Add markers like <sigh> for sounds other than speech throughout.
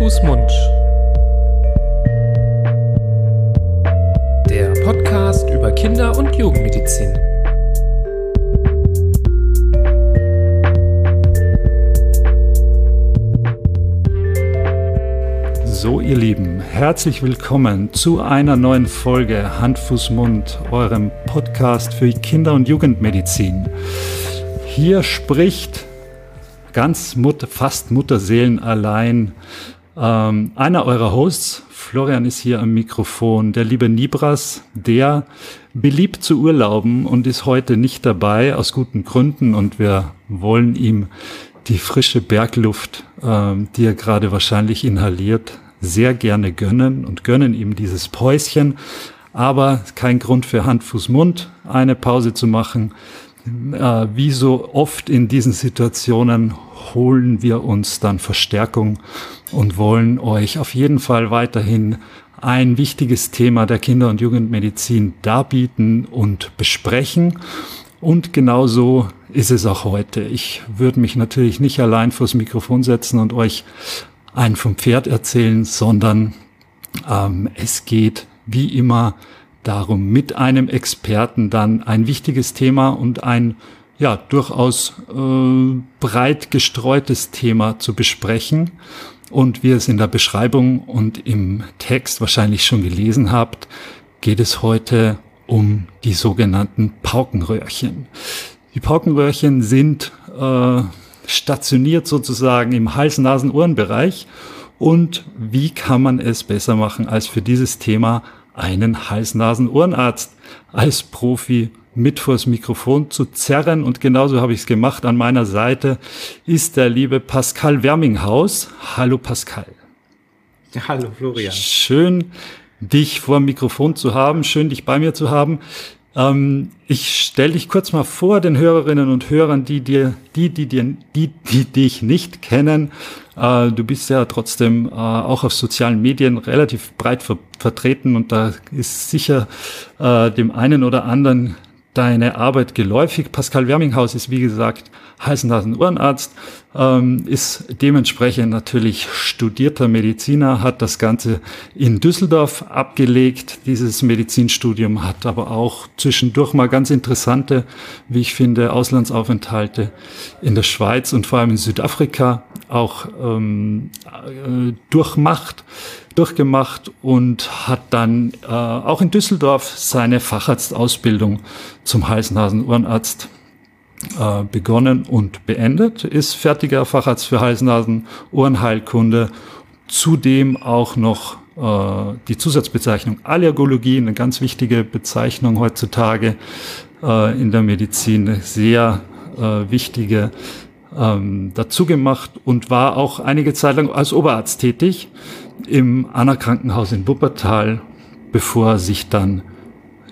Fuß, Mund. Der Podcast über Kinder- und Jugendmedizin. So, ihr Lieben, herzlich willkommen zu einer neuen Folge Hand, Fuß, Mund, eurem Podcast für Kinder- und Jugendmedizin. Hier spricht ganz Mutter, fast Mutterseelen allein ähm, einer eurer Hosts. Florian ist hier am Mikrofon, der liebe Nibras, der beliebt zu Urlauben und ist heute nicht dabei aus guten Gründen und wir wollen ihm die frische Bergluft, ähm, die er gerade wahrscheinlich inhaliert, sehr gerne gönnen und gönnen ihm dieses Päuschen. Aber kein Grund für Hand, Fuß, Mund, eine Pause zu machen. Äh, wie so oft in diesen Situationen holen wir uns dann Verstärkung und wollen euch auf jeden Fall weiterhin ein wichtiges Thema der Kinder- und Jugendmedizin darbieten und besprechen. Und genauso ist es auch heute. Ich würde mich natürlich nicht allein vors Mikrofon setzen und euch ein vom Pferd erzählen, sondern ähm, es geht wie immer darum, mit einem Experten dann ein wichtiges Thema und ein ja durchaus äh, breit gestreutes Thema zu besprechen. Und wie ihr es in der Beschreibung und im Text wahrscheinlich schon gelesen habt, geht es heute um die sogenannten Paukenröhrchen. Die Paukenröhrchen sind äh, stationiert sozusagen im Hals-Nasen-Ohren-Bereich. Und wie kann man es besser machen, als für dieses Thema einen Hals-Nasen-Ohrenarzt als Profi mit vors Mikrofon zu zerren. Und genauso habe ich es gemacht. An meiner Seite ist der liebe Pascal Werminghaus. Hallo Pascal. Ja, hallo Florian. Schön, dich vor dem Mikrofon zu haben. Schön, dich bei mir zu haben. Ähm, ich stelle dich kurz mal vor den Hörerinnen und Hörern, die dir, die, die dir, die, die dich nicht kennen. Äh, du bist ja trotzdem äh, auch auf sozialen Medien relativ breit ver vertreten und da ist sicher äh, dem einen oder anderen deine Arbeit geläufig. Pascal Werminghaus ist, wie gesagt, Hals-Nasen-Ohrenarzt, ähm, ist dementsprechend natürlich studierter Mediziner, hat das Ganze in Düsseldorf abgelegt. Dieses Medizinstudium hat aber auch zwischendurch mal ganz interessante, wie ich finde, Auslandsaufenthalte in der Schweiz und vor allem in Südafrika auch ähm, äh, durchmacht durchgemacht und hat dann äh, auch in Düsseldorf seine Facharztausbildung zum Hals-Nasen-Ohrenarzt äh, begonnen und beendet, ist fertiger Facharzt für Hals-Nasen-Ohrenheilkunde, zudem auch noch äh, die Zusatzbezeichnung Allergologie, eine ganz wichtige Bezeichnung heutzutage äh, in der Medizin, sehr äh, wichtige ähm, dazu gemacht und war auch einige Zeit lang als Oberarzt tätig im Anna Krankenhaus in Wuppertal, bevor er sich dann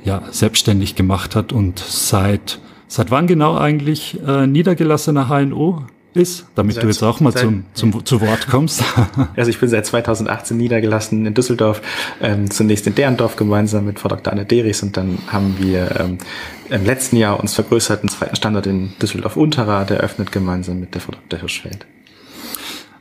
ja selbstständig gemacht hat und seit seit wann genau eigentlich äh, niedergelassener HNO ist, damit seit, du jetzt auch mal seit, zum, <laughs> zum, ja. zu Wort kommst. <laughs> Also ich bin seit 2018 niedergelassen in Düsseldorf, ähm, zunächst in Derndorf gemeinsam mit Frau Dr. Anne Deris und dann haben wir ähm, im letzten Jahr uns vergrößert, einen zweiten Standort in Düsseldorf-Unterrad eröffnet, gemeinsam mit der Frau Dr. Hirschfeld.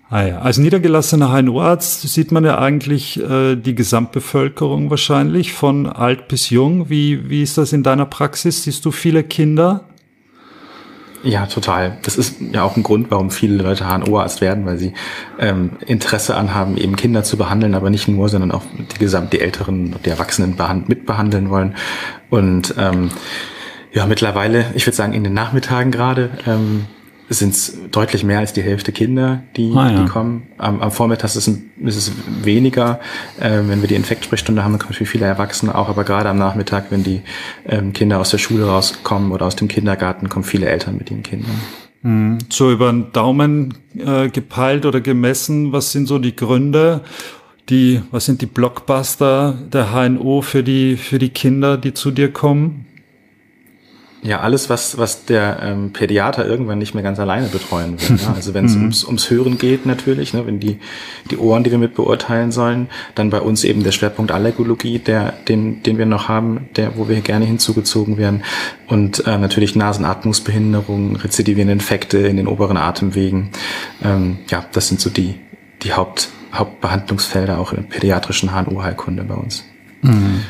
Ah ja, als niedergelassener HNO-Arzt sieht man ja eigentlich äh, die Gesamtbevölkerung wahrscheinlich, von alt bis jung. Wie, wie ist das in deiner Praxis? Siehst du viele Kinder? Ja, total. Das ist ja auch ein Grund, warum viele Leute HNO-Arzt werden, weil sie ähm, Interesse anhaben, eben Kinder zu behandeln, aber nicht nur, sondern auch die gesamt die Älteren und die Erwachsenen mitbehandeln wollen. Und ähm, ja, mittlerweile, ich würde sagen, in den Nachmittagen gerade, ähm, sind es deutlich mehr als die Hälfte Kinder, die, ah, ja. die kommen. Am, am Vormittag ist es, ist es weniger. Ähm, wenn wir die Infektsprechstunde haben, dann kommen viele Erwachsene auch. Aber gerade am Nachmittag, wenn die ähm, Kinder aus der Schule rauskommen oder aus dem Kindergarten, kommen viele Eltern mit ihren Kindern. Mhm. So über den Daumen äh, gepeilt oder gemessen, was sind so die Gründe? Die, was sind die Blockbuster der HNO für die, für die Kinder, die zu dir kommen? Ja, alles, was, was der ähm, Pädiater irgendwann nicht mehr ganz alleine betreuen will. Ne? Also wenn es <laughs> mhm. ums, ums Hören geht natürlich, ne? wenn die, die Ohren, die wir mit beurteilen sollen, dann bei uns eben der Schwerpunkt Allergologie, der, den, den wir noch haben, der, wo wir gerne hinzugezogen werden. Und äh, natürlich Nasenatmungsbehinderungen, rezidivierende Infekte in den oberen Atemwegen. Ähm, ja, das sind so die, die Haupt, Hauptbehandlungsfelder auch in pädiatrischen HNO-Heilkunde bei uns. Mhm.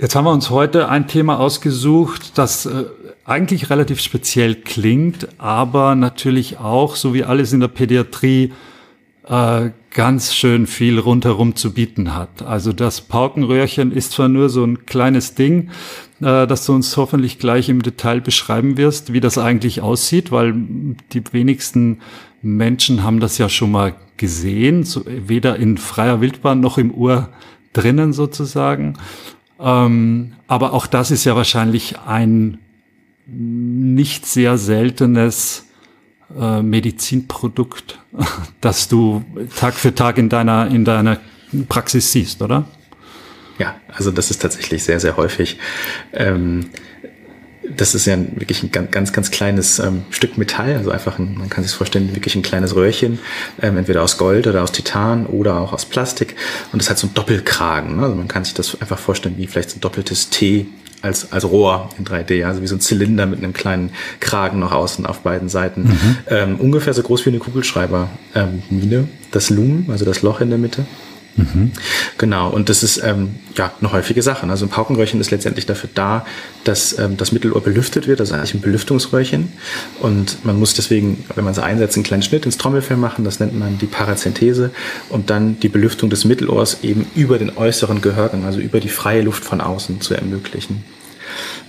Jetzt haben wir uns heute ein Thema ausgesucht, das äh, eigentlich relativ speziell klingt, aber natürlich auch, so wie alles in der Pädiatrie, äh, ganz schön viel rundherum zu bieten hat. Also das Paukenröhrchen ist zwar nur so ein kleines Ding, äh, das du uns hoffentlich gleich im Detail beschreiben wirst, wie das eigentlich aussieht, weil die wenigsten Menschen haben das ja schon mal gesehen, weder in freier Wildbahn noch im Ohr drinnen sozusagen. Ähm, aber auch das ist ja wahrscheinlich ein nicht sehr seltenes äh, Medizinprodukt, <laughs> das du Tag für Tag in deiner, in deiner Praxis siehst, oder? Ja, also das ist tatsächlich sehr, sehr häufig. Ähm, das ist ja wirklich ein ganz, ganz, kleines ähm, Stück Metall, also einfach, ein, man kann sich vorstellen, wirklich ein kleines Röhrchen, ähm, entweder aus Gold oder aus Titan oder auch aus Plastik. Und das hat so ein Doppelkragen. Ne? Also man kann sich das einfach vorstellen wie vielleicht so ein doppeltes T als, als Rohr in 3D, also wie so ein Zylinder mit einem kleinen Kragen nach außen auf beiden Seiten. Mhm. Ähm, ungefähr so groß wie eine Kugelschreibermine. Ähm, das Lumen, also das Loch in der Mitte. Mhm. Genau, und das ist ähm, ja eine häufige Sache. Also ein Paukenröhrchen ist letztendlich dafür da, dass ähm, das Mittelohr belüftet wird, also eigentlich ein Belüftungsröhrchen. Und man muss deswegen, wenn man es einsetzt, einen kleinen Schnitt ins Trommelfell machen, das nennt man die Parazenthese, und dann die Belüftung des Mittelohrs eben über den äußeren Gehörgang, also über die freie Luft von außen zu ermöglichen.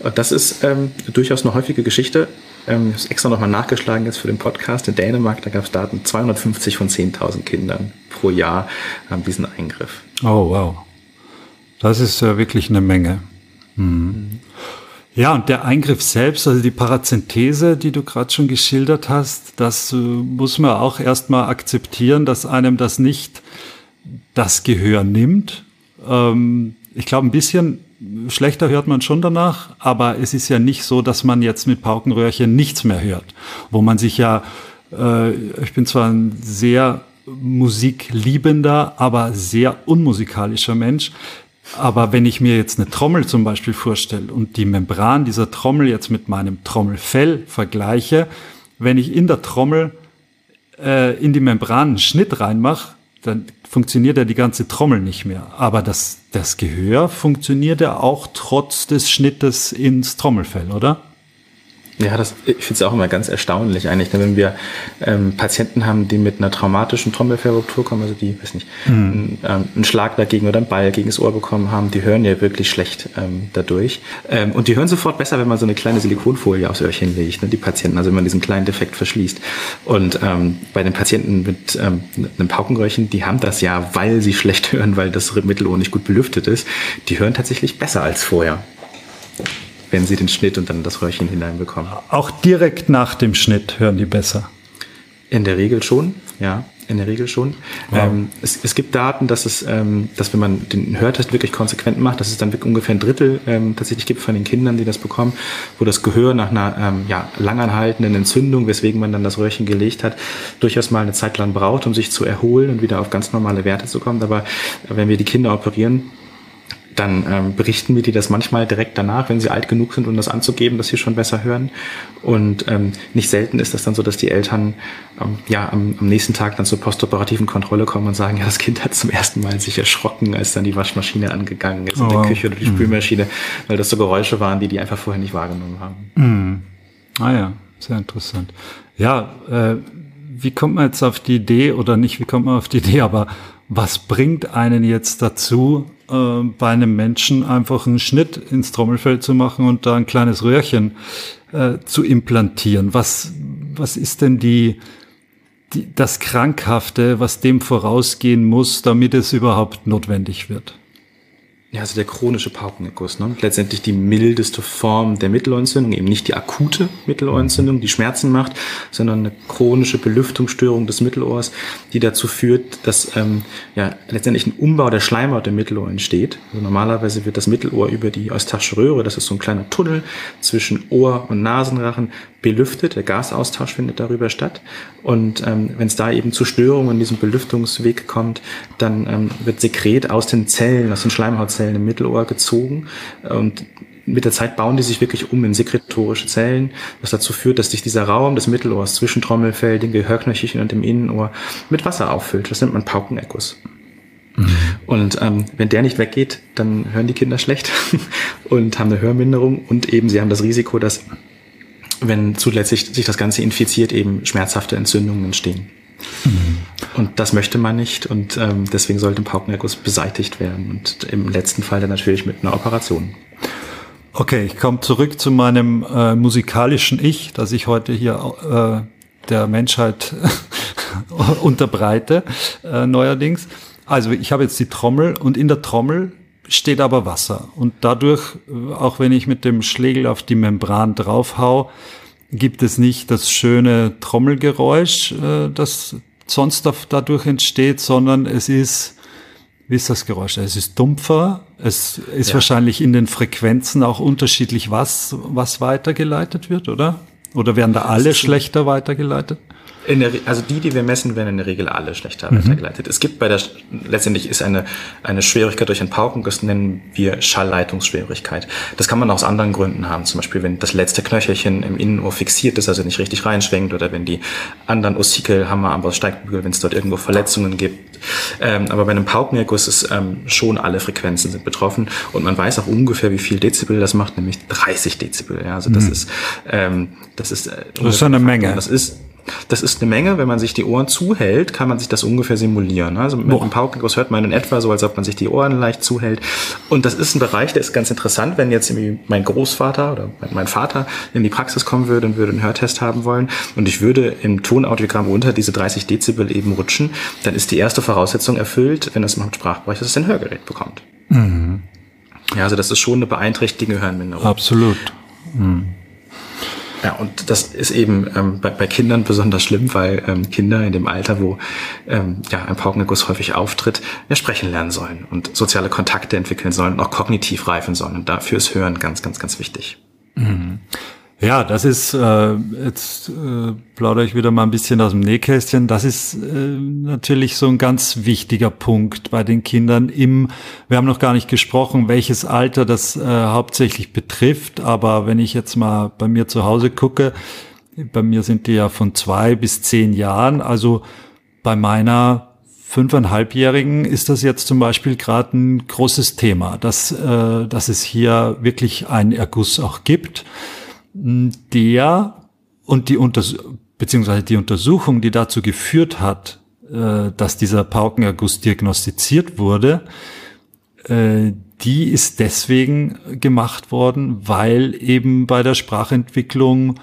Und das ist ähm, durchaus eine häufige Geschichte. Ähm, ich habe extra nochmal nachgeschlagen jetzt für den Podcast. In Dänemark, da gab es Daten, 250 von 10.000 Kindern pro Jahr haben diesen Eingriff. Oh, wow. Das ist ja wirklich eine Menge. Mhm. Ja, und der Eingriff selbst, also die Parazenthese, die du gerade schon geschildert hast, das äh, muss man auch erstmal akzeptieren, dass einem das nicht das Gehör nimmt. Ähm, ich glaube, ein bisschen schlechter hört man schon danach, aber es ist ja nicht so, dass man jetzt mit Paukenröhrchen nichts mehr hört, wo man sich ja, äh, ich bin zwar ein sehr musikliebender, aber sehr unmusikalischer Mensch, aber wenn ich mir jetzt eine Trommel zum Beispiel vorstelle und die Membran dieser Trommel jetzt mit meinem Trommelfell vergleiche, wenn ich in der Trommel äh, in die Membran einen Schnitt reinmache, dann funktioniert ja die ganze Trommel nicht mehr. Aber das, das Gehör funktioniert ja auch trotz des Schnittes ins Trommelfell, oder? Ja, das, ich finde es auch immer ganz erstaunlich eigentlich, ne, wenn wir ähm, Patienten haben, die mit einer traumatischen Trommelfellruptur kommen, also die, weiß nicht, mhm. einen, ähm, einen Schlag dagegen oder einen Ball gegen das Ohr bekommen haben, die hören ja wirklich schlecht ähm, dadurch. Ähm, und die hören sofort besser, wenn man so eine kleine Silikonfolie aufs Öhrchen legt, ne, die Patienten, also wenn man diesen kleinen Defekt verschließt. Und ähm, bei den Patienten mit ähm, einem Paukenröhrchen, die haben das ja, weil sie schlecht <laughs> hören, weil das Mittelohr nicht gut belüftet ist, die hören tatsächlich besser als vorher wenn sie den Schnitt und dann das Röhrchen hineinbekommen. Auch direkt nach dem Schnitt hören die besser? In der Regel schon, ja. In der Regel schon. Wow. Ähm, es, es, gibt Daten, dass es, ähm, dass wenn man den Hörtest wirklich konsequent macht, dass es dann wirklich ungefähr ein Drittel ähm, tatsächlich gibt von den Kindern, die das bekommen, wo das Gehör nach einer ähm, ja, langanhaltenden Entzündung, weswegen man dann das Röhrchen gelegt hat, durchaus mal eine Zeit lang braucht, um sich zu erholen und wieder auf ganz normale Werte zu kommen. Aber wenn wir die Kinder operieren, dann ähm, berichten wir die das manchmal direkt danach, wenn sie alt genug sind, um das anzugeben, dass sie schon besser hören. Und ähm, nicht selten ist das dann so, dass die Eltern ähm, ja am, am nächsten Tag dann zur postoperativen Kontrolle kommen und sagen, ja, das Kind hat zum ersten Mal sich erschrocken, als dann die Waschmaschine angegangen ist oh, in der Küche oder die mhm. Spülmaschine, weil das so Geräusche waren, die die einfach vorher nicht wahrgenommen haben. Mhm. Ah ja, sehr interessant. Ja, äh, wie kommt man jetzt auf die Idee oder nicht, wie kommt man auf die Idee, aber was bringt einen jetzt dazu, äh, bei einem Menschen einfach einen Schnitt ins Trommelfell zu machen und da ein kleines Röhrchen äh, zu implantieren. Was, was ist denn die, die, das Krankhafte, was dem vorausgehen muss, damit es überhaupt notwendig wird? Ja, also der chronische Paukenerguss, ne? letztendlich die mildeste Form der Mittelohrentzündung, eben nicht die akute Mittelohrentzündung, die Schmerzen macht, sondern eine chronische Belüftungsstörung des Mittelohrs, die dazu führt, dass ähm, ja letztendlich ein Umbau der Schleimhaut im Mittelohr entsteht. Also normalerweise wird das Mittelohr über die eustachische Röhre, das ist so ein kleiner Tunnel zwischen Ohr und Nasenrachen, belüftet. Der Gasaustausch findet darüber statt. Und ähm, wenn es da eben zu Störungen in diesem Belüftungsweg kommt, dann ähm, wird Sekret aus den Zellen, aus den Schleimhautzellen im Mittelohr gezogen und mit der Zeit bauen die sich wirklich um in sekretorische Zellen, was dazu führt, dass sich dieser Raum des Mittelohrs zwischen Trommelfell, dem Gehörknöchelchen und dem Innenohr mit Wasser auffüllt. Das nennt man Paukenekos. Mhm. Und ähm, wenn der nicht weggeht, dann hören die Kinder schlecht <laughs> und haben eine Hörminderung und eben sie haben das Risiko, dass wenn zusätzlich sich das Ganze infiziert, eben schmerzhafte Entzündungen entstehen. Mhm. Und das möchte man nicht und ähm, deswegen sollte ein Paukenerguss beseitigt werden und im letzten Fall dann natürlich mit einer Operation. Okay, ich komme zurück zu meinem äh, musikalischen Ich, das ich heute hier äh, der Menschheit <laughs> unterbreite, äh, neuerdings. Also ich habe jetzt die Trommel und in der Trommel steht aber Wasser. Und dadurch, auch wenn ich mit dem Schlegel auf die Membran draufhau, gibt es nicht das schöne Trommelgeräusch, äh, das sonst dadurch entsteht, sondern es ist, wie ist das Geräusch? Es ist dumpfer, es ist ja. wahrscheinlich in den Frequenzen auch unterschiedlich, was, was weitergeleitet wird, oder? Oder werden da alle schlechter weitergeleitet? Der, also die, die wir messen, werden in der Regel alle schlechter mhm. weitergeleitet. Es gibt bei der, letztendlich ist eine, eine Schwierigkeit durch Entpauken, das nennen wir Schallleitungsschwierigkeit. Das kann man aus anderen Gründen haben. Zum Beispiel, wenn das letzte Knöchelchen im Innenohr fixiert ist, also nicht richtig reinschwenkt, oder wenn die anderen Ossikel, Hammer, Amboss, Steigbügel, wenn es dort irgendwo Verletzungen gibt. Ähm, aber bei einem Paukenerguss ist ähm, schon alle Frequenzen sind betroffen und man weiß auch ungefähr, wie viel Dezibel das macht, nämlich 30 Dezibel. Ja, also das mhm. ist, ähm, das ist, äh, das ist eine Menge. Das ist das ist eine Menge. Wenn man sich die Ohren zuhält, kann man sich das ungefähr simulieren. Also mit Boah. einem Paukenguss hört man in etwa so, als ob man sich die Ohren leicht zuhält. Und das ist ein Bereich, der ist ganz interessant, wenn jetzt irgendwie mein Großvater oder mein Vater in die Praxis kommen würde und würde einen Hörtest haben wollen und ich würde im Tonaudiogramm unter diese 30 Dezibel eben rutschen, dann ist die erste Voraussetzung erfüllt, wenn das im Sprachbereich ist, dass es ein Hörgerät bekommt. Mhm. Ja, also das ist schon eine beeinträchtigende Hörminderung. Absolut. Mhm. Ja, und das ist eben ähm, bei, bei Kindern besonders schlimm, weil ähm, Kinder in dem Alter, wo ähm, ja, ein Paukenerguss häufig auftritt, ja, sprechen lernen sollen und soziale Kontakte entwickeln sollen und auch kognitiv reifen sollen. Und dafür ist Hören ganz, ganz, ganz wichtig. Mhm. Ja, das ist, äh, jetzt äh, plaudere ich wieder mal ein bisschen aus dem Nähkästchen, das ist äh, natürlich so ein ganz wichtiger Punkt bei den Kindern im, wir haben noch gar nicht gesprochen, welches Alter das äh, hauptsächlich betrifft, aber wenn ich jetzt mal bei mir zu Hause gucke, bei mir sind die ja von zwei bis zehn Jahren, also bei meiner fünfeinhalbjährigen ist das jetzt zum Beispiel gerade ein großes Thema, dass, äh, dass es hier wirklich einen Erguss auch gibt der und die Unters beziehungsweise die Untersuchung, die dazu geführt hat, äh, dass dieser Paukenerguss diagnostiziert wurde, äh, die ist deswegen gemacht worden, weil eben bei der Sprachentwicklung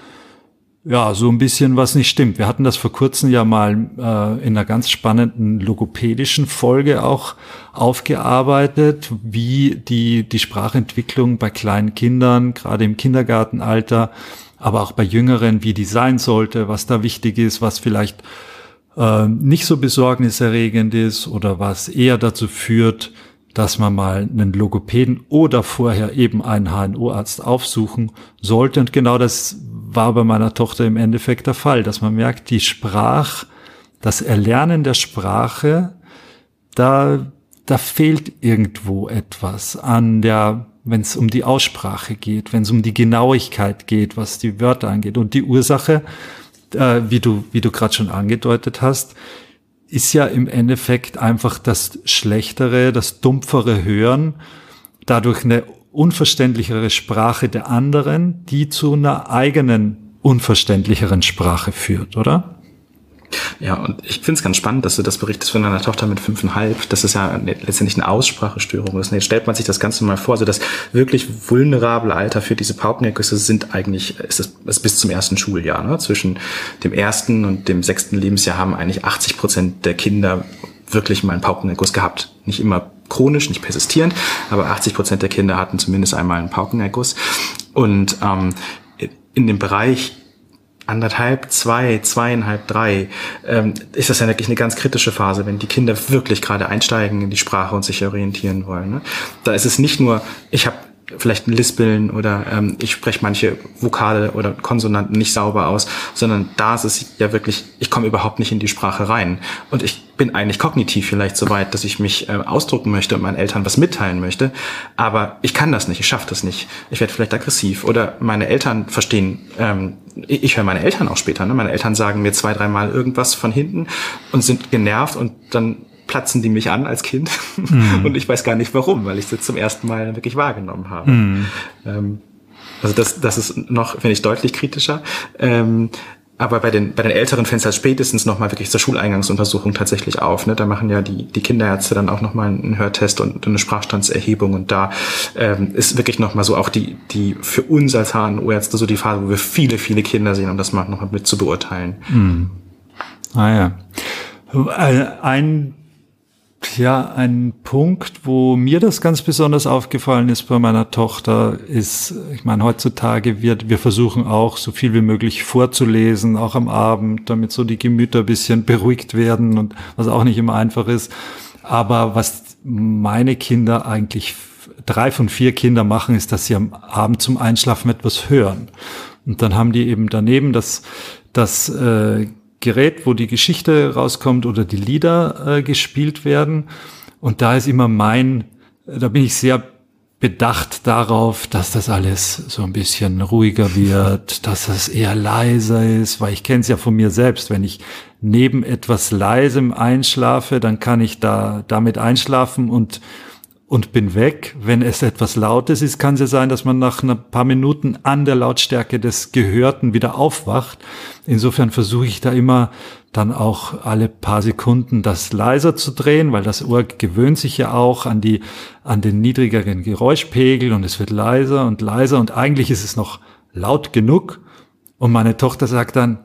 ja, so ein bisschen was nicht stimmt. Wir hatten das vor kurzem ja mal äh, in einer ganz spannenden logopädischen Folge auch aufgearbeitet, wie die, die Sprachentwicklung bei kleinen Kindern, gerade im Kindergartenalter, aber auch bei Jüngeren, wie die sein sollte, was da wichtig ist, was vielleicht äh, nicht so besorgniserregend ist oder was eher dazu führt, dass man mal einen Logopäden oder vorher eben einen HNO-Arzt aufsuchen sollte. Und genau das war bei meiner Tochter im Endeffekt der Fall, dass man merkt, die Sprach, das Erlernen der Sprache, da, da fehlt irgendwo etwas an der, wenn es um die Aussprache geht, wenn es um die Genauigkeit geht, was die Wörter angeht. Und die Ursache, äh, wie du, wie du gerade schon angedeutet hast, ist ja im Endeffekt einfach das schlechtere, das dumpfere Hören, dadurch eine unverständlichere Sprache der anderen, die zu einer eigenen unverständlicheren Sprache führt, oder? Ja, und ich finde es ganz spannend, dass du das berichtest von deiner Tochter mit fünfeinhalb. Das ist ja letztendlich eine Aussprachestörung. Ist. Jetzt stellt man sich das Ganze mal vor. Also das wirklich vulnerable Alter für diese Paukenergüsse sind eigentlich, ist es ist bis zum ersten Schuljahr. Ne? Zwischen dem ersten und dem sechsten Lebensjahr haben eigentlich 80 Prozent der Kinder wirklich mal einen Paukenerguss gehabt. Nicht immer chronisch, nicht persistierend, aber 80 Prozent der Kinder hatten zumindest einmal einen Paukenerguss. Und ähm, in dem Bereich anderthalb, zwei, zweieinhalb, drei, ähm, ist das ja wirklich eine ganz kritische Phase, wenn die Kinder wirklich gerade einsteigen in die Sprache und sich orientieren wollen. Ne? Da ist es nicht nur, ich habe vielleicht ein Lispeln oder ähm, ich spreche manche Vokale oder Konsonanten nicht sauber aus, sondern da ist es ja wirklich, ich komme überhaupt nicht in die Sprache rein. Und ich bin eigentlich kognitiv vielleicht so weit, dass ich mich äh, ausdrucken möchte und meinen Eltern was mitteilen möchte, aber ich kann das nicht, ich schaffe das nicht. Ich werde vielleicht aggressiv oder meine Eltern verstehen, ähm, ich, ich höre meine Eltern auch später, ne? meine Eltern sagen mir zwei, dreimal irgendwas von hinten und sind genervt und dann platzen die mich an als Kind mhm. <laughs> und ich weiß gar nicht warum, weil ich sie zum ersten Mal wirklich wahrgenommen habe. Mhm. Ähm, also das, das ist noch, finde ich, deutlich kritischer. Ähm, aber bei den, bei den Älteren es halt spätestens nochmal wirklich zur Schuleingangsuntersuchung tatsächlich auf. Ne? Da machen ja die, die Kinderärzte dann auch nochmal einen Hörtest und eine Sprachstandserhebung. Und da ähm, ist wirklich nochmal so auch die, die für uns als HNO-Ärzte so die Phase, wo wir viele, viele Kinder sehen, um das mal nochmal mit zu beurteilen. Mhm. Ah ja. Ein ja, ein Punkt, wo mir das ganz besonders aufgefallen ist bei meiner Tochter, ist, ich meine, heutzutage wird, wir versuchen auch so viel wie möglich vorzulesen, auch am Abend, damit so die Gemüter ein bisschen beruhigt werden und was auch nicht immer einfach ist. Aber was meine Kinder eigentlich, drei von vier Kinder machen, ist, dass sie am Abend zum Einschlafen etwas hören. Und dann haben die eben daneben das, das äh, Gerät, wo die Geschichte rauskommt oder die Lieder äh, gespielt werden. Und da ist immer mein, da bin ich sehr bedacht darauf, dass das alles so ein bisschen ruhiger wird, dass das eher leiser ist, weil ich kenne es ja von mir selbst, wenn ich neben etwas leisem einschlafe, dann kann ich da damit einschlafen und und bin weg. Wenn es etwas Lautes ist, kann es ja sein, dass man nach ein paar Minuten an der Lautstärke des Gehörten wieder aufwacht. Insofern versuche ich da immer dann auch alle paar Sekunden das leiser zu drehen, weil das Ohr gewöhnt sich ja auch an die, an den niedrigeren Geräuschpegel und es wird leiser und leiser und eigentlich ist es noch laut genug. Und meine Tochter sagt dann,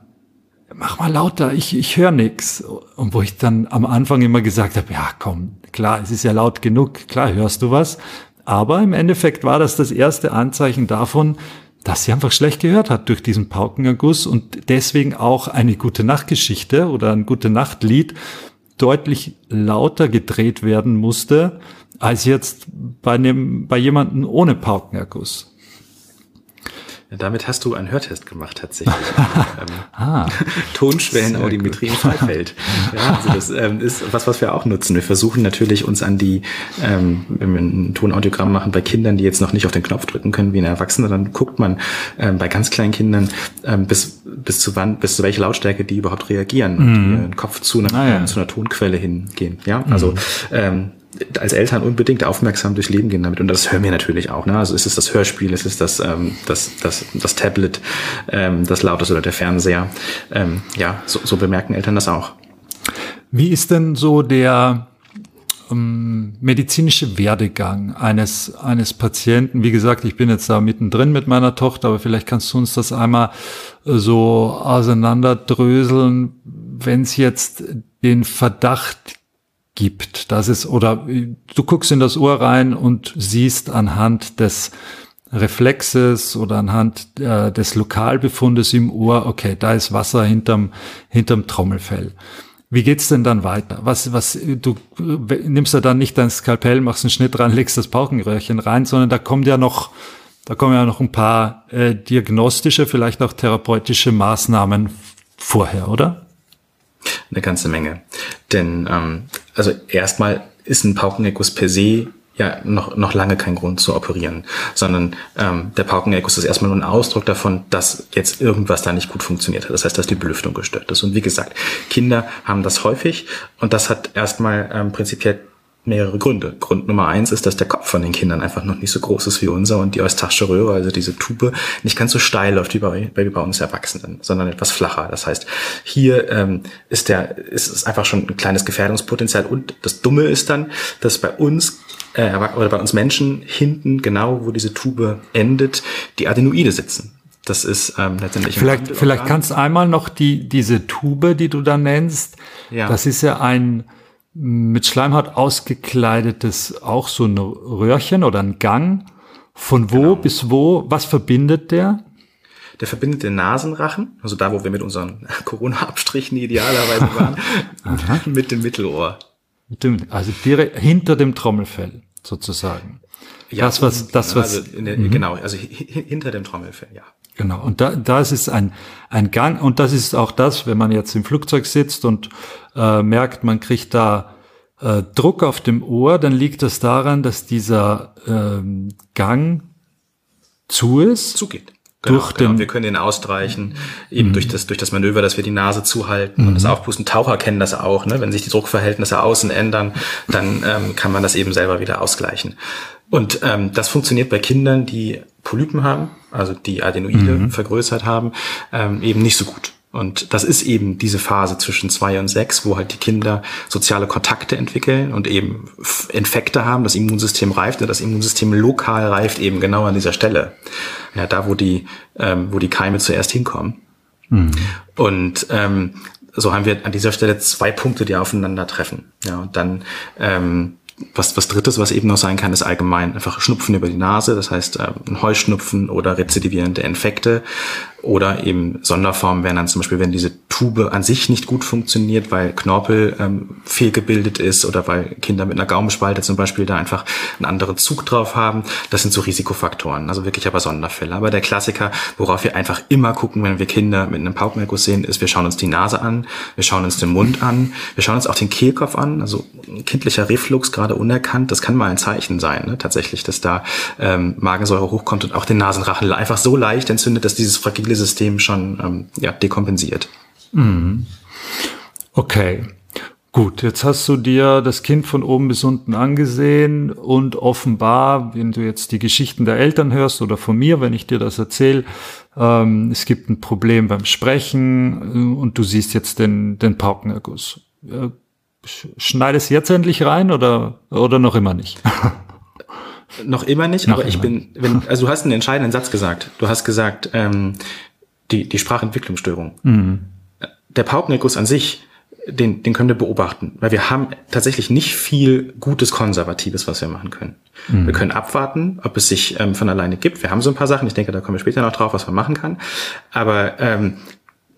mach mal lauter, ich, ich höre nix. Und wo ich dann am Anfang immer gesagt habe, ja komm, klar, es ist ja laut genug, klar hörst du was. Aber im Endeffekt war das das erste Anzeichen davon, dass sie einfach schlecht gehört hat durch diesen Paukenerguss und deswegen auch eine gute Nachtgeschichte oder ein gute Nachtlied deutlich lauter gedreht werden musste als jetzt bei einem, bei jemanden ohne Paukenerguss. Damit hast du einen Hörtest gemacht tatsächlich. <laughs> ähm, ah, <laughs> Tonschwellenaudiometrie im Freifeld. <laughs> ja, also das ähm, ist was, was wir auch nutzen. Wir versuchen natürlich uns an die, ähm, wenn wir ein Tonaudiogramm machen bei Kindern, die jetzt noch nicht auf den Knopf drücken können wie ein Erwachsener, dann guckt man ähm, bei ganz kleinen Kindern ähm, bis bis zu wann, bis zu welcher Lautstärke die überhaupt reagieren mhm. und den Kopf zu einer, ah, ja. zu einer Tonquelle hingehen. Ja, also mhm. ähm, als Eltern unbedingt aufmerksam durchs Leben gehen damit. Und das hören wir natürlich auch. Ne? Also ist es das Hörspiel, es das, ähm, das, das, das Tablet, ähm, das Lautes oder der Fernseher. Ähm, ja, so, so bemerken Eltern das auch. Wie ist denn so der ähm, medizinische Werdegang eines, eines Patienten? Wie gesagt, ich bin jetzt da mittendrin mit meiner Tochter, aber vielleicht kannst du uns das einmal äh, so auseinanderdröseln, wenn es jetzt den Verdacht gibt. Das ist, oder du guckst in das Ohr rein und siehst anhand des Reflexes oder anhand äh, des Lokalbefundes im Ohr, okay, da ist Wasser hinterm, hinterm Trommelfell. Wie geht's denn dann weiter? Was, was, du nimmst ja dann nicht dein Skalpell, machst einen Schnitt rein, legst das Paukenröhrchen rein, sondern da kommt ja noch, da kommen ja noch ein paar äh, diagnostische, vielleicht auch therapeutische Maßnahmen vorher, oder? Eine ganze Menge. Denn ähm, also erstmal ist ein Paukenerguss per se ja noch, noch lange kein Grund zu operieren, sondern ähm, der Paukenerguss ist erstmal nur ein Ausdruck davon, dass jetzt irgendwas da nicht gut funktioniert hat. Das heißt, dass die Belüftung gestört ist. Und wie gesagt, Kinder haben das häufig und das hat erstmal ähm, prinzipiell mehrere Gründe. Grund Nummer eins ist, dass der Kopf von den Kindern einfach noch nicht so groß ist wie unser und die eustasche Röhre, also diese Tube, nicht ganz so steil läuft wie bei, wie bei uns Erwachsenen, sondern etwas flacher. Das heißt, hier ähm, ist der ist es einfach schon ein kleines Gefährdungspotenzial und das Dumme ist dann, dass bei uns äh, oder bei uns Menschen hinten genau, wo diese Tube endet, die Adenoide sitzen. Das ist ähm, letztendlich. Vielleicht, vielleicht kannst du einmal noch die diese Tube, die du da nennst. Ja. Das ist ja ein mit Schleimhaut ausgekleidetes, auch so ein Röhrchen oder ein Gang. Von wo genau. bis wo? Was verbindet der? Der verbindet den Nasenrachen, also da, wo wir mit unseren <laughs> Corona-Abstrichen idealerweise waren, <laughs> mit dem Mittelohr. also direkt hinter dem Trommelfell sozusagen. Ja, das was, das was, also der, mhm. genau, also hinter dem Trommelfell, ja. Genau. Und da, da ist es ein, ein Gang. Und das ist auch das, wenn man jetzt im Flugzeug sitzt und äh, merkt, man kriegt da äh, Druck auf dem Ohr, dann liegt das daran, dass dieser ähm, Gang zu ist. Zugeht. Genau, durch genau. den wir können den ausstreichen, eben mhm. durch das durch das Manöver, dass wir die Nase zuhalten mhm. und das Aufpusten. Taucher kennen das auch, ne? wenn sich die Druckverhältnisse außen ändern, dann ähm, kann man das eben selber wieder ausgleichen. Und ähm, das funktioniert bei Kindern, die Polypen haben, also die Adenoide mhm. vergrößert haben, ähm, eben nicht so gut. Und das ist eben diese Phase zwischen zwei und sechs, wo halt die Kinder soziale Kontakte entwickeln und eben Infekte haben, das Immunsystem reift und das Immunsystem lokal reift eben genau an dieser Stelle. Ja, da wo die, ähm, wo die Keime zuerst hinkommen. Mhm. Und ähm, so haben wir an dieser Stelle zwei Punkte, die aufeinandertreffen. Ja, und dann ähm, was, was drittes, was eben noch sein kann, ist allgemein einfach Schnupfen über die Nase, das heißt äh, ein Heuschnupfen oder rezidivierende Infekte oder eben Sonderformen wären dann zum Beispiel, wenn diese Tube an sich nicht gut funktioniert, weil Knorpel ähm, fehlgebildet ist oder weil Kinder mit einer Gaumenspalte zum Beispiel da einfach einen anderen Zug drauf haben. Das sind so Risikofaktoren, also wirklich aber Sonderfälle. Aber der Klassiker, worauf wir einfach immer gucken, wenn wir Kinder mit einem Paukenmerkus sehen, ist, wir schauen uns die Nase an, wir schauen uns den Mund an, wir schauen uns auch den Kehlkopf an, also kindlicher Reflux, gerade unerkannt, das kann mal ein Zeichen sein, ne? tatsächlich, dass da ähm, Magensäure hochkommt und auch den Nasenrachen einfach so leicht entzündet, dass dieses fragile System schon ähm, ja, dekompensiert. Mhm. Okay. Gut, jetzt hast du dir das Kind von oben bis unten angesehen und offenbar, wenn du jetzt die Geschichten der Eltern hörst oder von mir, wenn ich dir das erzähle, ähm, es gibt ein Problem beim Sprechen äh, und du siehst jetzt den, den Paukenerguss. Äh, schneidest jetzt endlich rein oder, oder noch immer nicht? <laughs> noch immer nicht, noch aber immer. ich bin, wenn, <laughs> also du hast einen entscheidenden Satz gesagt. Du hast gesagt, ähm, die, die Sprachentwicklungsstörung. Mhm. Der Paukenirkus an sich, den, den können wir beobachten, weil wir haben tatsächlich nicht viel Gutes Konservatives, was wir machen können. Mhm. Wir können abwarten, ob es sich ähm, von alleine gibt. Wir haben so ein paar Sachen, ich denke, da kommen wir später noch drauf, was man machen kann. Aber ähm,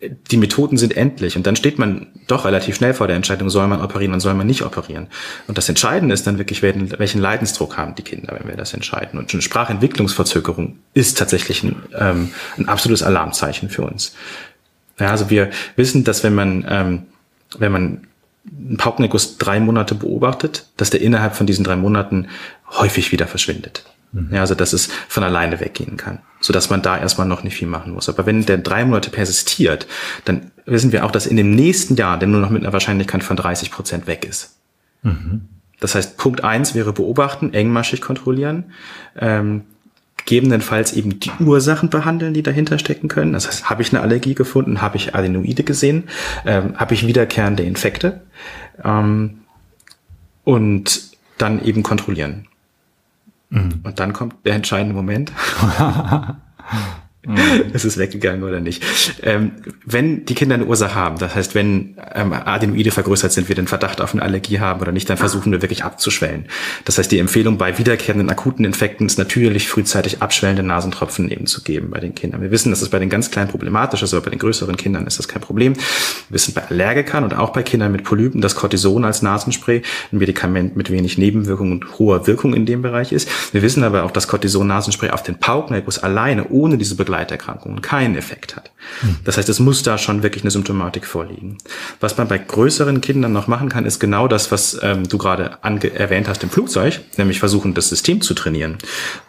die Methoden sind endlich und dann steht man doch relativ schnell vor der Entscheidung, soll man operieren und soll man nicht operieren. Und das Entscheidende ist dann wirklich, welchen Leidensdruck haben die Kinder, wenn wir das entscheiden. Und eine Sprachentwicklungsverzögerung ist tatsächlich ein, ähm, ein absolutes Alarmzeichen für uns. Ja, also wir wissen, dass wenn man, ähm, wenn man einen Paukennegus drei Monate beobachtet, dass der innerhalb von diesen drei Monaten häufig wieder verschwindet. Mhm. Ja, also dass es von alleine weggehen kann, so dass man da erstmal noch nicht viel machen muss. Aber wenn der drei Monate persistiert, dann wissen wir auch, dass in dem nächsten Jahr der nur noch mit einer Wahrscheinlichkeit von 30 Prozent weg ist. Mhm. Das heißt, Punkt eins wäre beobachten, engmaschig kontrollieren, ähm, gegebenenfalls eben die Ursachen behandeln, die dahinter stecken können. Das heißt, habe ich eine Allergie gefunden, habe ich Adenoide gesehen, ähm, habe ich wiederkehrende Infekte ähm, und dann eben kontrollieren. Mhm. Und dann kommt der entscheidende Moment. <laughs> Mhm. ist es weggegangen oder nicht. Ähm, wenn die Kinder eine Ursache haben, das heißt, wenn ähm, Adenoide vergrößert sind, wir den Verdacht auf eine Allergie haben oder nicht, dann versuchen wir wirklich abzuschwellen. Das heißt, die Empfehlung bei wiederkehrenden akuten Infekten ist natürlich frühzeitig abschwellende Nasentropfen eben zu geben bei den Kindern. Wir wissen, dass es bei den ganz kleinen problematisch ist, aber bei den größeren Kindern ist das kein Problem. Wir wissen bei Allergikern und auch bei Kindern mit Polypen, dass Cortison als Nasenspray ein Medikament mit wenig Nebenwirkungen und hoher Wirkung in dem Bereich ist. Wir wissen aber auch, dass Cortison-Nasenspray auf den Paukennergus alleine ohne diese Begleitung Begleiterkrankungen keinen Effekt hat. Das heißt, es muss da schon wirklich eine Symptomatik vorliegen. Was man bei größeren Kindern noch machen kann, ist genau das, was ähm, du gerade erwähnt hast im Flugzeug, nämlich versuchen, das System zu trainieren.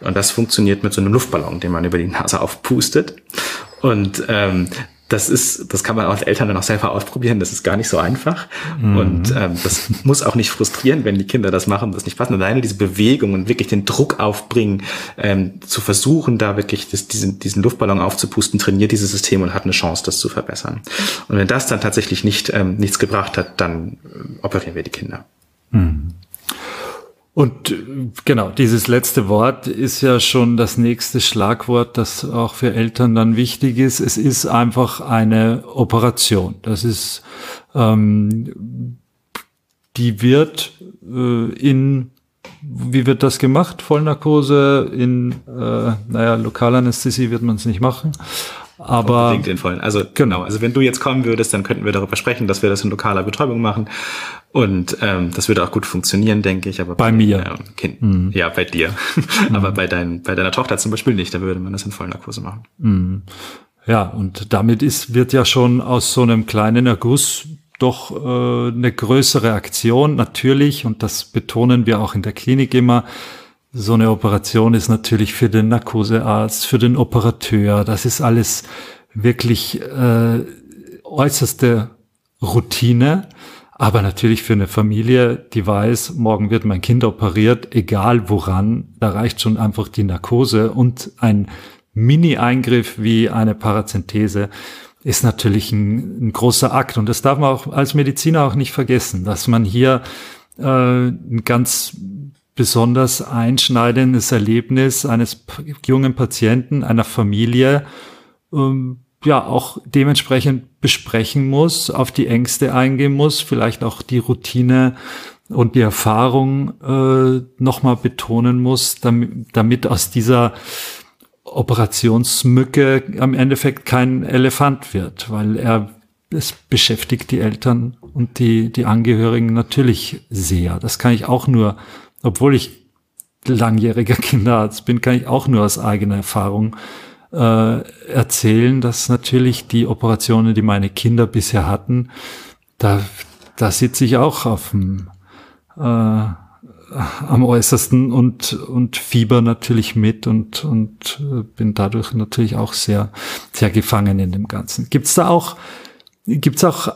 Und das funktioniert mit so einem Luftballon, den man über die Nase aufpustet. Und ähm, das ist, das kann man als Eltern dann auch selber ausprobieren. Das ist gar nicht so einfach. Mhm. Und ähm, das muss auch nicht frustrieren, wenn die Kinder das machen, das nicht passen. Alleine diese Bewegung und wirklich den Druck aufbringen, ähm, zu versuchen, da wirklich das, diesen, diesen Luftballon aufzupusten, trainiert dieses System und hat eine Chance, das zu verbessern. Und wenn das dann tatsächlich nicht ähm, nichts gebracht hat, dann äh, operieren wir die Kinder. Mhm. Und genau, dieses letzte Wort ist ja schon das nächste Schlagwort, das auch für Eltern dann wichtig ist. Es ist einfach eine Operation. Das ist, ähm, die wird äh, in, wie wird das gemacht? Vollnarkose in, äh, naja, Lokalanästhesie wird man es nicht machen. Aber den vollen. Also genau. Also wenn du jetzt kommen würdest, dann könnten wir darüber sprechen, dass wir das in lokaler Betäubung machen. Und ähm, das würde auch gut funktionieren, denke ich. Aber bei, bei mir, ähm, kind, mhm. ja, bei dir. <laughs> Mhm. aber bei dein, bei deiner Tochter zum Beispiel nicht. Da würde man das in vollen Narkose machen. Mhm. Ja, und damit ist wird ja schon aus so einem kleinen Erguss doch äh, eine größere Aktion natürlich. Und das betonen wir auch in der Klinik immer so eine Operation ist natürlich für den Narkosearzt, für den Operateur, das ist alles wirklich äh, äußerste Routine. Aber natürlich für eine Familie, die weiß, morgen wird mein Kind operiert, egal woran, da reicht schon einfach die Narkose und ein Mini-Eingriff wie eine Parazenthese ist natürlich ein, ein, großer Akt. Und das darf man auch als Mediziner auch nicht vergessen, dass man hier äh, ein ganz besonders einschneidendes Erlebnis eines jungen Patienten, einer Familie, ähm, ja, auch dementsprechend besprechen muss, auf die Ängste eingehen muss, vielleicht auch die Routine und die Erfahrung äh, nochmal betonen muss, damit, damit aus dieser Operationsmücke am Endeffekt kein Elefant wird, weil er es beschäftigt die Eltern und die, die Angehörigen natürlich sehr. Das kann ich auch nur obwohl ich langjähriger <laughs> Kinderarzt bin, kann ich auch nur aus eigener Erfahrung äh, erzählen, dass natürlich die Operationen, die meine Kinder bisher hatten, da, da sitze ich auch auf dem, äh, am äußersten und, und Fieber natürlich mit und, und äh, bin dadurch natürlich auch sehr, sehr gefangen in dem Ganzen. Gibt's da auch, gibt's auch,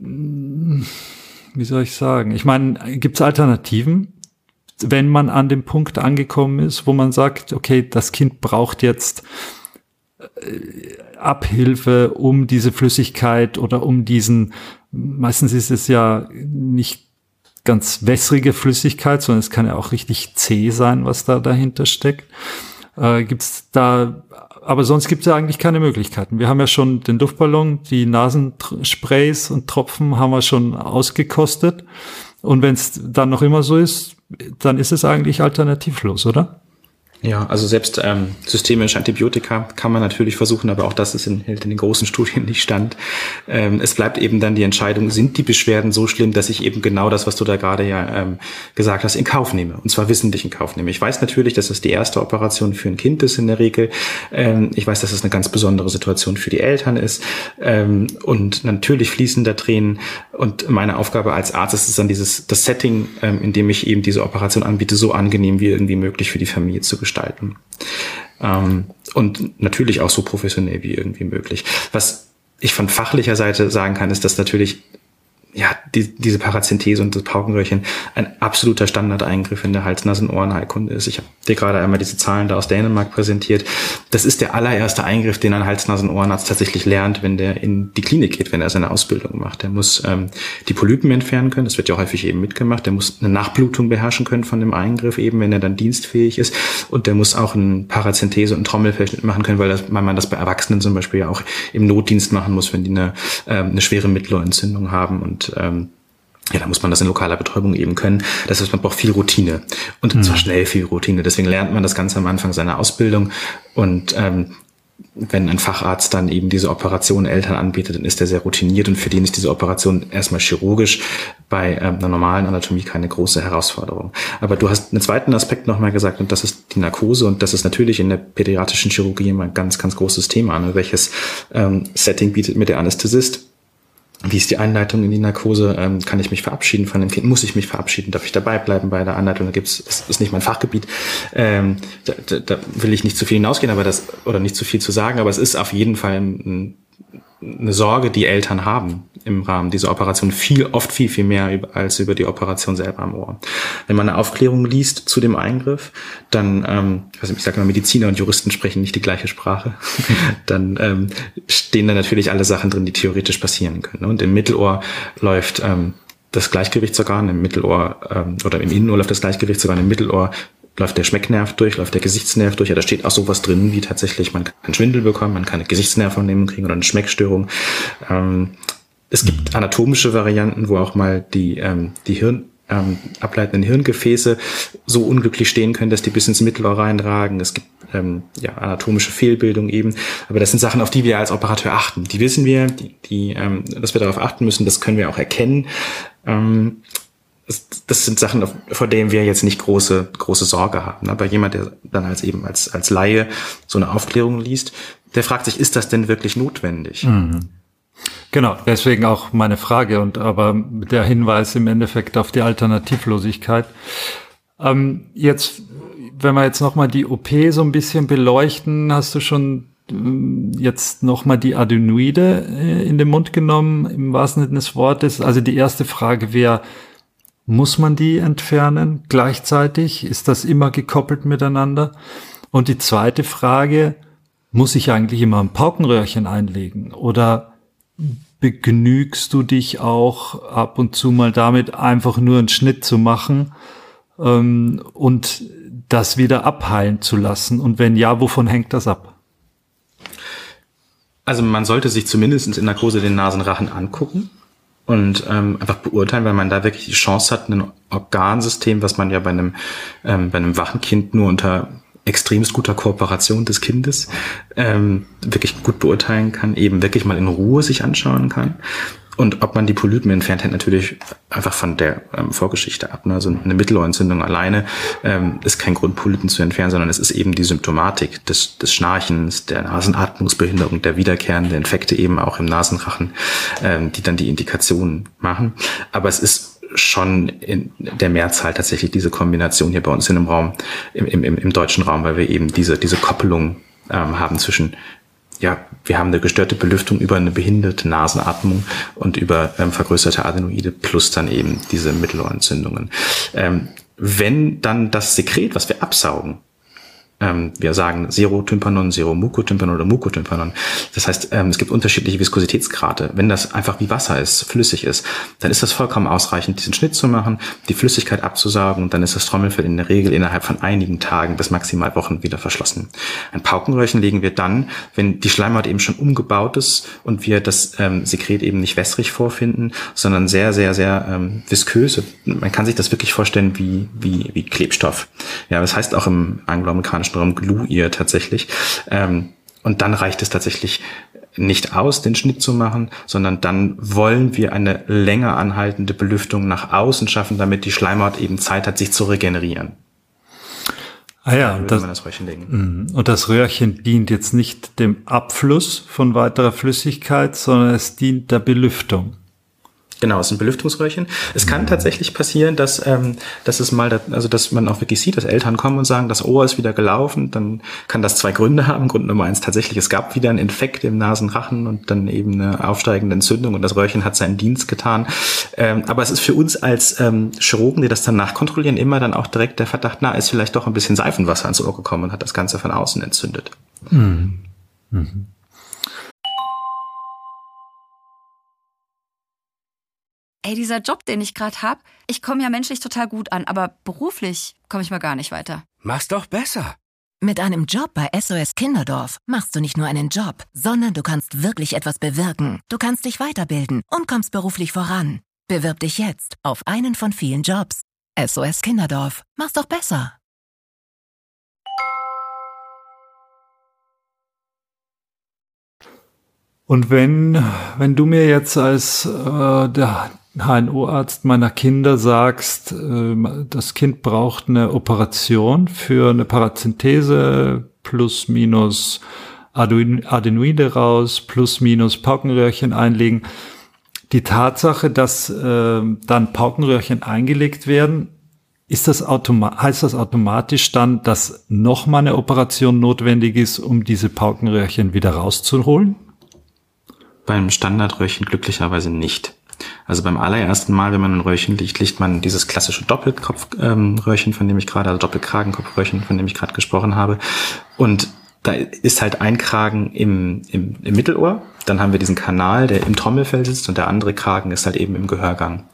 wie soll ich sagen? Ich meine, gibt's Alternativen? Wenn man an dem Punkt angekommen ist, wo man sagt, okay, das Kind braucht jetzt äh, Abhilfe, um diese Flüssigkeit oder um diesen, meistens ist es ja nicht ganz wässrige Flüssigkeit, sondern es kann ja auch richtig zäh sein, was da dahinter steckt. Äh, gibt's da, aber sonst gibt es ja eigentlich keine Möglichkeiten. Wir haben ja schon den Luftballon, die Nasensprays und Tropfen haben wir schon ausgekostet. Und wenn es dann noch immer so ist, dann ist es eigentlich alternativlos, oder? Ja, also selbst ähm, systemische Antibiotika kann man natürlich versuchen, aber auch das ist in, in den großen <laughs> Studien nicht stand. Ähm, es bleibt eben dann die Entscheidung, sind die Beschwerden so schlimm, dass ich eben genau das, was du da gerade ja ähm, gesagt hast, in Kauf nehme. Und zwar wissentlich in Kauf nehme. Ich weiß natürlich, dass es die erste Operation für ein Kind ist in der Regel. Ähm, ich weiß, dass es eine ganz besondere Situation für die Eltern ist. Ähm, und natürlich fließen da Tränen. Und meine Aufgabe als Arzt ist es dann dieses, das Setting, ähm, in dem ich eben diese Operation anbiete, so angenehm wie irgendwie möglich für die Familie zu gestalten. Ähm, und natürlich auch so professionell wie irgendwie möglich. Was ich von fachlicher Seite sagen kann, ist, dass natürlich ja, die, diese Parazenthese und das Paukenröhrchen ein absoluter Standardeingriff in der Hals-Nasen-Ohrenheilkunde ist. Ich habe dir gerade einmal diese Zahlen da aus Dänemark präsentiert. Das ist der allererste Eingriff, den ein Hals-Nasen-Ohrenarzt tatsächlich lernt, wenn der in die Klinik geht, wenn er seine Ausbildung macht. Der muss ähm, die Polypen entfernen können, das wird ja häufig eben mitgemacht. Der muss eine Nachblutung beherrschen können von dem Eingriff, eben wenn er dann dienstfähig ist. Und der muss auch ein Parazenthese und Trommelverschnitt machen können, weil, das, weil man das bei Erwachsenen zum Beispiel ja auch im Notdienst machen muss, wenn die eine, ähm, eine schwere Mittelohrentzündung haben und ähm, ja, da muss man das in lokaler Betäubung eben können. Das heißt, man braucht viel Routine und mhm. zwar schnell viel Routine. Deswegen lernt man das Ganze am Anfang seiner Ausbildung und ähm, wenn ein Facharzt dann eben diese Operation Eltern anbietet, dann ist er sehr routiniert und für den ist diese Operation erstmal chirurgisch bei ähm, einer normalen Anatomie keine große Herausforderung. Aber du hast einen zweiten Aspekt nochmal gesagt und das ist die Narkose und das ist natürlich in der pädiatrischen Chirurgie immer ein ganz, ganz großes Thema. Ne? Welches ähm, Setting bietet mir der Anästhesist? Wie ist die Einleitung in die Narkose? Ähm, kann ich mich verabschieden von dem Kind? Muss ich mich verabschieden? Darf ich dabei bleiben bei der Anleitung? Da gibt's, das ist nicht mein Fachgebiet. Ähm, da, da, da will ich nicht zu viel hinausgehen, aber das oder nicht zu viel zu sagen. Aber es ist auf jeden Fall ein, eine Sorge, die Eltern haben im Rahmen dieser Operation, viel, oft viel, viel mehr als über die Operation selber am Ohr. Wenn man eine Aufklärung liest zu dem Eingriff, dann, ähm, also ich sage immer, Mediziner und Juristen sprechen nicht die gleiche Sprache, <laughs> dann ähm, stehen da natürlich alle Sachen drin, die theoretisch passieren können. Und im Mittelohr läuft ähm, das Gleichgewichtsorgan im Mittelohr ähm, oder im Innenohr läuft das Gleichgewichtsorgan im Mittelohr läuft der Schmecknerv durch, läuft der Gesichtsnerv durch. Ja, da steht auch sowas drin, wie tatsächlich, man kann Schwindel bekommen, man kann eine Gesichtsnervvernehmung kriegen oder eine Schmeckstörung. Ähm, es gibt mhm. anatomische Varianten, wo auch mal die, ähm, die Hirn ähm, ableitenden Hirngefäße so unglücklich stehen können, dass die bis ins Mittelohr reinragen. Es gibt ähm, ja, anatomische Fehlbildung eben. Aber das sind Sachen, auf die wir als Operateur achten. Die wissen wir, die, die, ähm, dass wir darauf achten müssen, das können wir auch erkennen. Ähm, das, sind Sachen, vor denen wir jetzt nicht große, große Sorge haben. Aber jemand, der dann als eben als, als Laie so eine Aufklärung liest, der fragt sich, ist das denn wirklich notwendig? Mhm. Genau, deswegen auch meine Frage und aber der Hinweis im Endeffekt auf die Alternativlosigkeit. Ähm, jetzt, wenn wir jetzt nochmal die OP so ein bisschen beleuchten, hast du schon ähm, jetzt nochmal die Adenoide äh, in den Mund genommen, im wahrsten Sinne des Wortes. Also die erste Frage wäre, muss man die entfernen gleichzeitig? Ist das immer gekoppelt miteinander? Und die zweite Frage, muss ich eigentlich immer ein Paukenröhrchen einlegen? Oder begnügst du dich auch ab und zu mal damit, einfach nur einen Schnitt zu machen ähm, und das wieder abheilen zu lassen? Und wenn ja, wovon hängt das ab? Also man sollte sich zumindest in Narkose den Nasenrachen angucken und ähm, einfach beurteilen, weil man da wirklich die Chance hat, ein Organsystem, was man ja bei einem, ähm, bei einem wachen Kind nur unter extremst guter Kooperation des Kindes ähm, wirklich gut beurteilen kann, eben wirklich mal in Ruhe sich anschauen kann. Und ob man die Polypen entfernt, hängt natürlich einfach von der ähm, Vorgeschichte ab. Ne? Also eine Mittelohrentzündung alleine ähm, ist kein Grund, Polypen zu entfernen, sondern es ist eben die Symptomatik des, des Schnarchens, der Nasenatmungsbehinderung, der wiederkehrenden Infekte eben auch im Nasenrachen, ähm, die dann die Indikationen machen. Aber es ist schon in der Mehrzahl tatsächlich diese Kombination hier bei uns in dem Raum, im, im, im deutschen Raum, weil wir eben diese, diese Koppelung ähm, haben zwischen ja, wir haben eine gestörte Belüftung über eine behinderte Nasenatmung und über ähm, vergrößerte Adenoide plus dann eben diese Mittelohrentzündungen. Ähm, wenn dann das Sekret, was wir absaugen, ähm, wir sagen Serotympanon, Seromucotympanon oder Mucotympanon. Das heißt, ähm, es gibt unterschiedliche Viskositätsgrade. Wenn das einfach wie Wasser ist, flüssig ist, dann ist das vollkommen ausreichend, diesen Schnitt zu machen, die Flüssigkeit abzusaugen und dann ist das Trommelfell in der Regel innerhalb von einigen Tagen bis maximal Wochen wieder verschlossen. Ein Paukenröhrchen legen wir dann, wenn die Schleimhaut eben schon umgebaut ist und wir das ähm, Sekret eben nicht wässrig vorfinden, sondern sehr, sehr, sehr ähm, viskös. Man kann sich das wirklich vorstellen wie, wie, wie Klebstoff. Ja, das heißt auch im angloamerikanischen amerikanischen Raum Glue ihr tatsächlich. Ähm, und dann reicht es tatsächlich nicht aus, den Schnitt zu machen, sondern dann wollen wir eine länger anhaltende Belüftung nach außen schaffen, damit die Schleimhaut eben Zeit hat, sich zu regenerieren. Ah ja, und das, das mhm. und das Röhrchen dient jetzt nicht dem Abfluss von weiterer Flüssigkeit, sondern es dient der Belüftung. Genau, es ist ein Belüftungsröhrchen. Es kann tatsächlich passieren, dass, ähm, dass es mal, also dass man auch wirklich sieht, dass Eltern kommen und sagen, das Ohr ist wieder gelaufen. Dann kann das zwei Gründe haben. Grund Nummer eins tatsächlich, es gab wieder einen Infekt im Nasenrachen und dann eben eine aufsteigende Entzündung und das Röhrchen hat seinen Dienst getan. Ähm, aber es ist für uns als ähm, Chirurgen, die das dann nachkontrollieren, immer dann auch direkt der Verdacht, na, ist vielleicht doch ein bisschen Seifenwasser ans Ohr gekommen und hat das Ganze von außen entzündet. Mhm. Mhm. Ey, dieser Job, den ich gerade hab, ich komme ja menschlich total gut an, aber beruflich komme ich mal gar nicht weiter. Mach's doch besser. Mit einem Job bei SOS Kinderdorf machst du nicht nur einen Job, sondern du kannst wirklich etwas bewirken. Du kannst dich weiterbilden und kommst beruflich voran. Bewirb dich jetzt auf einen von vielen Jobs. SOS Kinderdorf. Mach's doch besser. Und wenn, wenn du mir jetzt als äh, der HNO-Arzt meiner Kinder sagst, äh, das Kind braucht eine Operation für eine Parazenthese plus minus Adenoide raus, plus minus Paukenröhrchen einlegen. Die Tatsache, dass äh, dann Paukenröhrchen eingelegt werden, ist das heißt das automatisch dann, dass nochmal eine Operation notwendig ist, um diese Paukenröhrchen wieder rauszuholen? Beim Standardröhrchen glücklicherweise nicht. Also beim allerersten Mal, wenn man ein Röhrchen liegt, liegt man dieses klassische Doppelkopfröhrchen, ähm, von dem ich gerade, also Doppelkragenkopfröhrchen, von dem ich gerade gesprochen habe. Und da ist halt ein Kragen im, im, im Mittelohr. Dann haben wir diesen Kanal, der im Trommelfell sitzt und der andere Kragen ist halt eben im Gehörgang.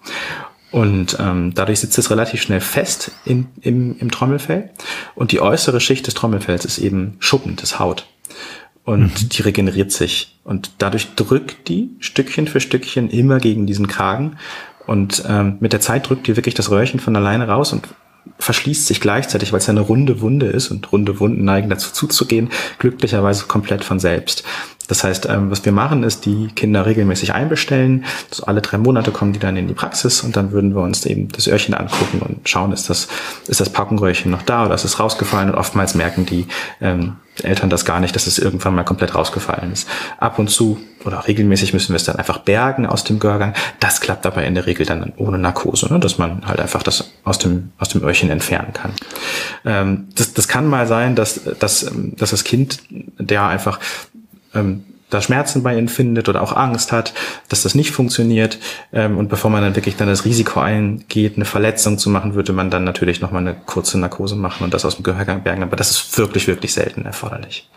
Und ähm, dadurch sitzt es relativ schnell fest in, im, im Trommelfell. Und die äußere Schicht des Trommelfells ist eben Schuppen, das Haut und mhm. die regeneriert sich. Und dadurch drückt die Stückchen für Stückchen immer gegen diesen Kragen Und ähm, mit der Zeit drückt die wirklich das Röhrchen von alleine raus und verschließt sich gleichzeitig, weil es ja eine runde Wunde ist und runde Wunden neigen dazu zuzugehen, glücklicherweise komplett von selbst. Das heißt, ähm, was wir machen, ist die Kinder regelmäßig einbestellen. So alle drei Monate kommen die dann in die Praxis und dann würden wir uns eben das Öhrchen angucken und schauen, ist das, ist das Packenröhrchen noch da oder ist es rausgefallen? Und oftmals merken die ähm, Eltern das gar nicht, dass es irgendwann mal komplett rausgefallen ist. Ab und zu oder regelmäßig müssen wir es dann einfach bergen aus dem Gehörgang. Das klappt aber in der Regel dann ohne Narkose, ne? dass man halt einfach das aus dem, aus dem Öhrchen entfernen kann. Ähm, das, das kann mal sein, dass, dass, dass das Kind, der einfach ähm, da Schmerzen bei ihnen findet oder auch Angst hat, dass das nicht funktioniert. Ähm, und bevor man dann wirklich dann das Risiko eingeht, eine Verletzung zu machen, würde man dann natürlich nochmal eine kurze Narkose machen und das aus dem Gehörgang bergen. Aber das ist wirklich, wirklich selten erforderlich.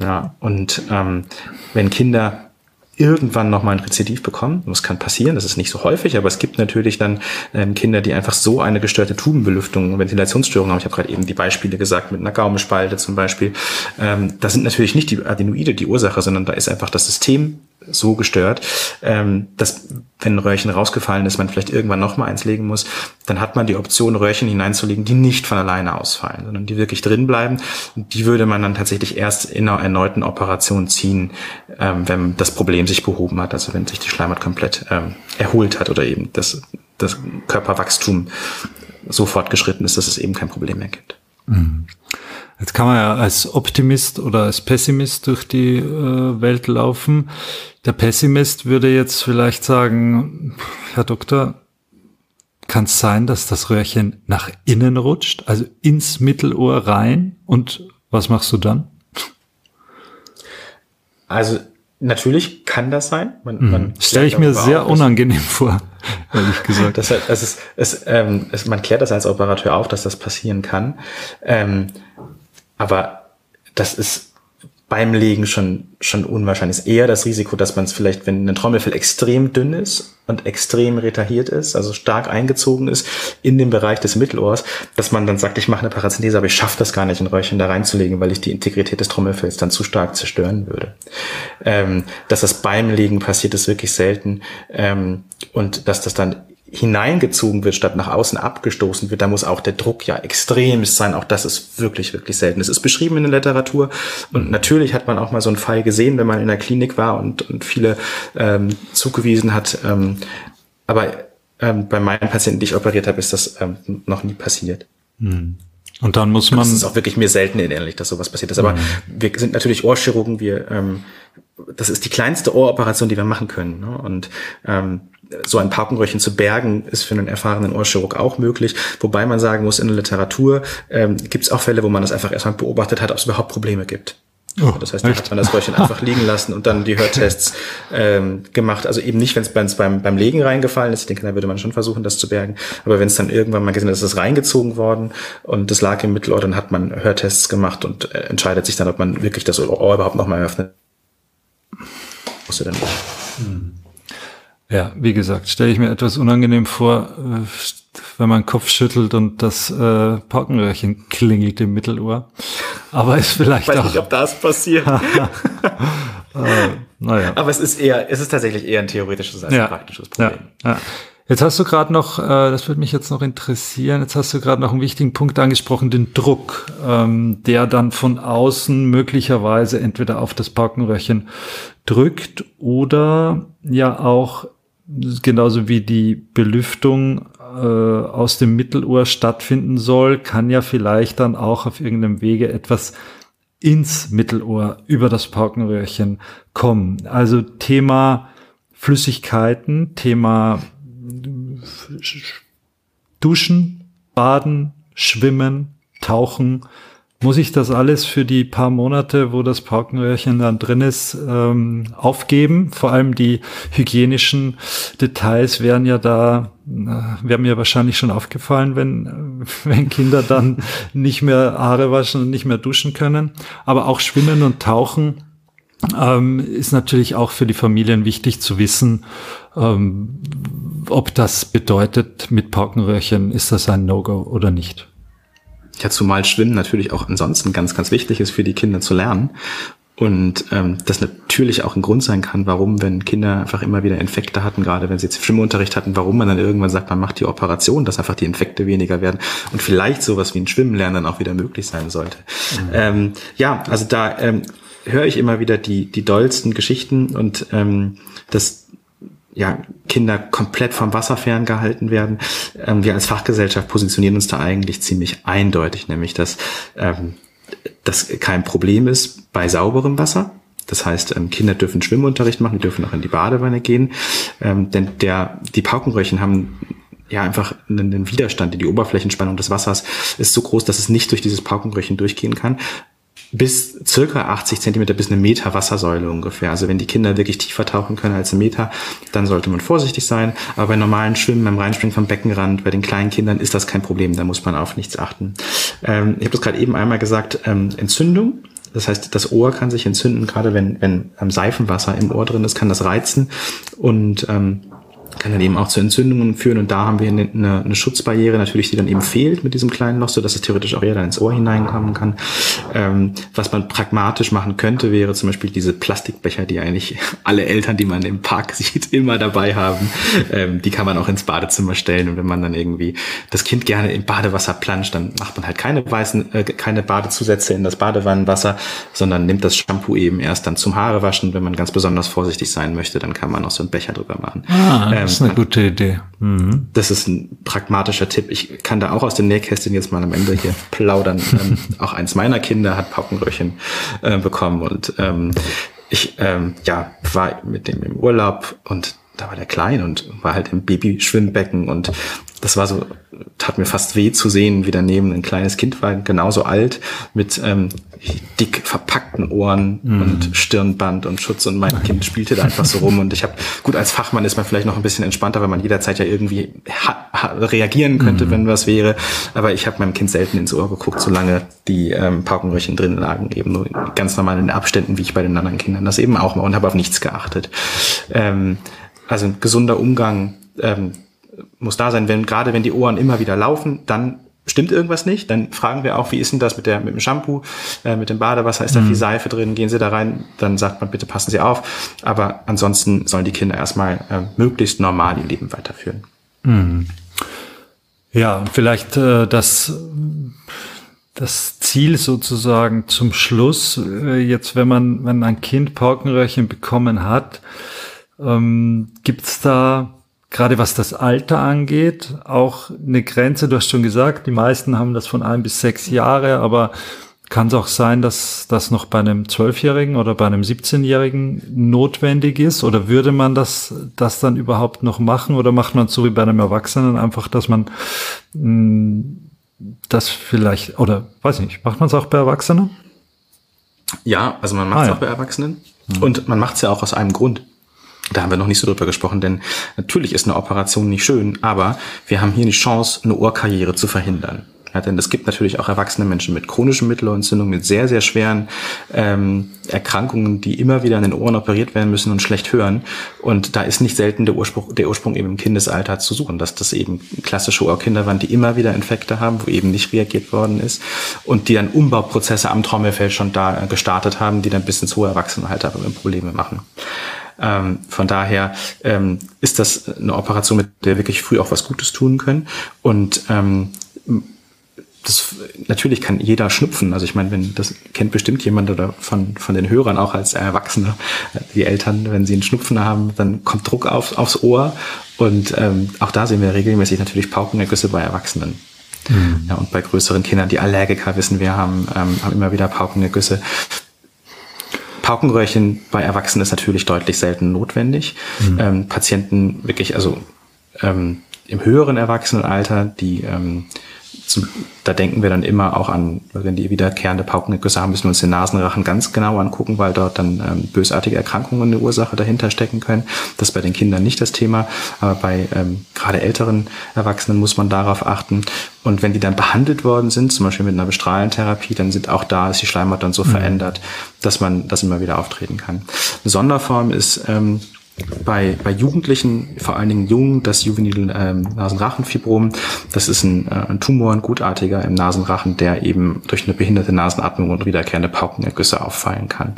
Ja, und ähm, wenn Kinder irgendwann nochmal ein Rezidiv bekommen. Das kann passieren, das ist nicht so häufig, aber es gibt natürlich dann ähm, Kinder, die einfach so eine gestörte Tubenbelüftung und Ventilationsstörung haben. Ich habe gerade eben die Beispiele gesagt mit einer Gaumenspalte zum Beispiel. Ähm, das sind natürlich nicht die Adenoide die Ursache, sondern da ist einfach das System so gestört, ähm, dass wenn ein Röhrchen rausgefallen ist, man vielleicht irgendwann noch mal eins legen muss, dann hat man die Option, Röhrchen hineinzulegen, die nicht von alleine ausfallen, sondern die wirklich drin bleiben. Die würde man dann tatsächlich erst in einer erneuten Operation ziehen, ähm, wenn das Problem sich behoben hat, also wenn sich die Schleimhaut komplett ähm, erholt hat oder eben das, das Körperwachstum so fortgeschritten ist, dass es eben kein Problem mehr gibt. Mhm. Jetzt kann man ja als Optimist oder als Pessimist durch die äh, Welt laufen. Der Pessimist würde jetzt vielleicht sagen, Herr Doktor, kann es sein, dass das Röhrchen nach innen rutscht, also ins Mittelohr rein? Und was machst du dann? Also natürlich kann das sein. Man, mhm. man Stelle ich mir sehr auf, unangenehm vor, ehrlich gesagt. Das, das ist, es, ähm, es, man klärt das als Operateur auf, dass das passieren kann. Ähm, aber das ist beim Legen schon, schon unwahrscheinlich. Ist eher das Risiko, dass man es vielleicht, wenn ein Trommelfell extrem dünn ist und extrem retahiert ist, also stark eingezogen ist in den Bereich des Mittelohrs, dass man dann sagt, ich mache eine Parazenese, aber ich schaffe das gar nicht, ein Röhrchen da reinzulegen, weil ich die Integrität des Trommelfells dann zu stark zerstören würde. Ähm, dass das beim Legen passiert, ist wirklich selten. Ähm, und dass das dann hineingezogen wird, statt nach außen abgestoßen wird, da muss auch der Druck ja extrem sein. Auch das ist wirklich, wirklich selten. Es ist beschrieben in der Literatur und natürlich hat man auch mal so einen Fall gesehen, wenn man in der Klinik war und, und viele ähm, zugewiesen hat. Ähm, aber ähm, bei meinen Patienten, die ich operiert habe, ist das ähm, noch nie passiert. Hm. Und dann muss man. Das ist auch wirklich mir selten ähnlich, dass sowas passiert ist. Aber mhm. wir sind natürlich Ohrchirurgen. Wir, ähm, das ist die kleinste Ohroperation, die wir machen können. Ne? Und ähm, so ein Paukenröhrchen zu bergen, ist für einen erfahrenen Ohrchirurg auch möglich. Wobei man sagen muss, in der Literatur ähm, gibt es auch Fälle, wo man das einfach erstmal beobachtet hat, ob es überhaupt Probleme gibt. Oh, das heißt, da hat man das Röhrchen einfach liegen lassen und dann die Hörtests ähm, gemacht. Also eben nicht, wenn es beim, beim Legen reingefallen ist. Ich denke, da würde man schon versuchen, das zu bergen. Aber wenn es dann irgendwann mal gesehen ist, ist es reingezogen worden und das lag im Mittelohr, dann hat man Hörtests gemacht und äh, entscheidet sich dann, ob man wirklich das Ohr überhaupt nochmal öffnet. Muss dann nicht. Hm. Ja, wie gesagt, stelle ich mir etwas unangenehm vor, äh, wenn man Kopf schüttelt und das äh, Paukenröhrchen klingelt im Mittelohr. Aber ist vielleicht ich weiß auch. nicht, ob das passiert. <laughs> äh, naja. Aber es ist eher, es ist tatsächlich eher ein theoretisches als ja. ein praktisches Problem. Ja. ja. Jetzt hast du gerade noch, äh, das würde mich jetzt noch interessieren, jetzt hast du gerade noch einen wichtigen Punkt angesprochen, den Druck, ähm, der dann von außen möglicherweise entweder auf das Paukenröhrchen drückt oder ja auch genauso wie die Belüftung äh, aus dem Mittelohr stattfinden soll, kann ja vielleicht dann auch auf irgendeinem Wege etwas ins Mittelohr über das Paukenröhrchen kommen. Also Thema Flüssigkeiten, Thema Duschen, Baden, Schwimmen, Tauchen, muss ich das alles für die paar Monate, wo das Paukenröhrchen dann drin ist, ähm, aufgeben? Vor allem die hygienischen Details wären ja da, äh, wären mir wahrscheinlich schon aufgefallen, wenn, <laughs> wenn Kinder dann nicht mehr Haare waschen und nicht mehr duschen können. Aber auch Schwimmen und Tauchen ähm, ist natürlich auch für die Familien wichtig zu wissen, ähm, ob das bedeutet, mit Paukenröhrchen ist das ein No-Go oder nicht. Ja, zumal Schwimmen natürlich auch ansonsten ganz, ganz wichtig ist für die Kinder zu lernen. Und ähm, das natürlich auch ein Grund sein kann, warum, wenn Kinder einfach immer wieder Infekte hatten, gerade wenn sie jetzt Schwimmunterricht hatten, warum man dann irgendwann sagt, man macht die Operation, dass einfach die Infekte weniger werden und vielleicht sowas wie ein Schwimmen dann auch wieder möglich sein sollte. Mhm. Ähm, ja, also da ähm, höre ich immer wieder die, die dollsten Geschichten und ähm, das ja, Kinder komplett vom Wasser ferngehalten werden. Ähm, wir als Fachgesellschaft positionieren uns da eigentlich ziemlich eindeutig, nämlich dass ähm, das kein Problem ist bei sauberem Wasser. Das heißt, ähm, Kinder dürfen Schwimmunterricht machen, die dürfen auch in die Badewanne gehen, ähm, denn der, die Paukenröhrchen haben ja einfach einen Widerstand, die Oberflächenspannung des Wassers ist so groß, dass es nicht durch dieses Paukenröhrchen durchgehen kann bis circa 80 Zentimeter bis eine Meter Wassersäule ungefähr. Also wenn die Kinder wirklich tiefer tauchen können als ein Meter, dann sollte man vorsichtig sein. Aber bei normalen Schwimmen, beim Reinspringen vom Beckenrand, bei den kleinen Kindern ist das kein Problem. Da muss man auf nichts achten. Ähm, ich habe das gerade eben einmal gesagt, ähm, Entzündung. Das heißt, das Ohr kann sich entzünden, gerade wenn, wenn ähm, Seifenwasser im Ohr drin ist, kann das reizen. Und ähm, kann dann eben auch zu Entzündungen führen und da haben wir eine, eine, Schutzbarriere natürlich, die dann eben fehlt mit diesem kleinen Loch, so dass es theoretisch auch eher dann ins Ohr hineinkommen kann. Ähm, was man pragmatisch machen könnte, wäre zum Beispiel diese Plastikbecher, die eigentlich <laughs> alle Eltern, die man im Park <laughs> sieht, immer dabei haben. Ähm, die kann man auch ins Badezimmer stellen und wenn man dann irgendwie das Kind gerne im Badewasser planscht, dann macht man halt keine weißen, äh, keine Badezusätze in das Badewannenwasser, sondern nimmt das Shampoo eben erst dann zum Haarewaschen. Wenn man ganz besonders vorsichtig sein möchte, dann kann man auch so einen Becher drüber machen. Ah, das ist eine ähm, gute Idee. Mhm. Das ist ein pragmatischer Tipp. Ich kann da auch aus den Nähkästchen jetzt mal am Ende hier <laughs> plaudern. ähm, auch eins meiner Kinder hat Paukenröhrchen äh, bekommen und ähm, ich ähm, ja war mit dem im Urlaub und da war der klein und war halt im Babyschwimmbecken und das war so, tat mir fast weh zu sehen, wie daneben ein kleines Kind war, genauso alt, mit ähm, dick verpackten Ohren mm. und Stirnband und Schutz und mein Kind spielte da einfach so rum und ich habe, gut, als Fachmann ist man vielleicht noch ein bisschen entspannter, weil man jederzeit ja irgendwie reagieren könnte, mm. wenn was wäre, aber ich habe meinem Kind selten ins Ohr geguckt, solange die ähm, Paukenröhrchen drin lagen, eben nur ganz normal in Abständen, wie ich bei den anderen Kindern das eben auch mal und habe auf nichts geachtet. Ähm, also ein gesunder Umgang ähm, muss da sein, wenn gerade wenn die Ohren immer wieder laufen, dann stimmt irgendwas nicht. Dann fragen wir auch, wie ist denn das mit der mit dem Shampoo, äh, mit dem Badewasser, ist da mhm. viel Seife drin, gehen Sie da rein, dann sagt man bitte passen Sie auf. Aber ansonsten sollen die Kinder erstmal äh, möglichst normal ihr Leben weiterführen. Mhm. Ja, vielleicht äh, das das Ziel sozusagen zum Schluss, äh, jetzt wenn man, wenn ein Kind Paukenröhrchen bekommen hat, ähm, gibt's da gerade was das Alter angeht, auch eine Grenze. Du hast schon gesagt, die meisten haben das von ein bis sechs Jahre, aber kann es auch sein, dass das noch bei einem Zwölfjährigen oder bei einem 17-Jährigen notwendig ist? Oder würde man das, das dann überhaupt noch machen? Oder macht man es so wie bei einem Erwachsenen einfach, dass man mh, hm, das vielleicht, oder weiß ich nicht, macht man es auch bei Erwachsenen? Ja, also man macht es ah, ja. auch bei Erwachsenen. Mhm. Und man macht es ja auch aus einem Grund. Da haben wir noch nicht so drüber gesprochen, denn natürlich ist eine Operation nicht schön, aber wir haben hier die Chance, eine Ohrkarriere zu verhindern. Ja, denn es gibt natürlich auch erwachsene Menschen mit chronischen Mittelohrentzündungen, mit sehr, sehr schweren ähm, Erkrankungen, die immer wieder an den Ohren operiert werden müssen und schlecht hören. Und da ist nicht selten der Ursprung, der Ursprung eben im Kindesalter zu suchen, dass das eben klassische Ohrkinder waren, die immer wieder Infekte haben, wo eben nicht reagiert worden ist und die dann Umbauprozesse am Trommelfell schon da gestartet haben, die dann bis ins hohe Erwachsenenalter Probleme machen. Ähm, von daher ähm, ist das eine Operation, mit der wir wirklich früh auch was Gutes tun können. Und ähm, das, natürlich kann jeder schnupfen. Also ich meine, wenn das kennt bestimmt jemand oder von, von den Hörern auch als Erwachsene, die Eltern, wenn sie einen Schnupfen haben, dann kommt Druck auf, aufs Ohr. Und ähm, auch da sehen wir regelmäßig natürlich Paukenergüsse bei Erwachsenen. Mhm. Ja, und bei größeren Kindern, die Allergiker wissen wir, haben, ähm, haben immer wieder Paukenergüsse. Paukenröhrchen bei Erwachsenen ist natürlich deutlich selten notwendig. Mhm. Ähm, Patienten wirklich, also ähm, im höheren Erwachsenenalter, die ähm, zum, da denken wir dann immer auch an, wenn die wiederkehrende Paukenergüsse haben, müssen wir uns den Nasenrachen ganz genau angucken, weil dort dann ähm, bösartige Erkrankungen eine Ursache dahinter stecken können. Das ist bei den Kindern nicht das Thema, aber bei ähm, gerade älteren Erwachsenen muss man darauf achten. Und wenn die dann behandelt worden sind, zum Beispiel mit einer Bestrahlentherapie, dann sind auch da ist die Schleimhaut dann so mhm. verändert, dass man das immer wieder auftreten kann. Eine Sonderform ist ähm, bei, bei Jugendlichen, vor allen Dingen jung, das Juvenil ähm, Nasenrachenfibrom. Das ist ein, äh, ein Tumor, ein gutartiger im Nasenrachen, der eben durch eine behinderte Nasenatmung und wiederkehrende Paukenergüsse auffallen kann.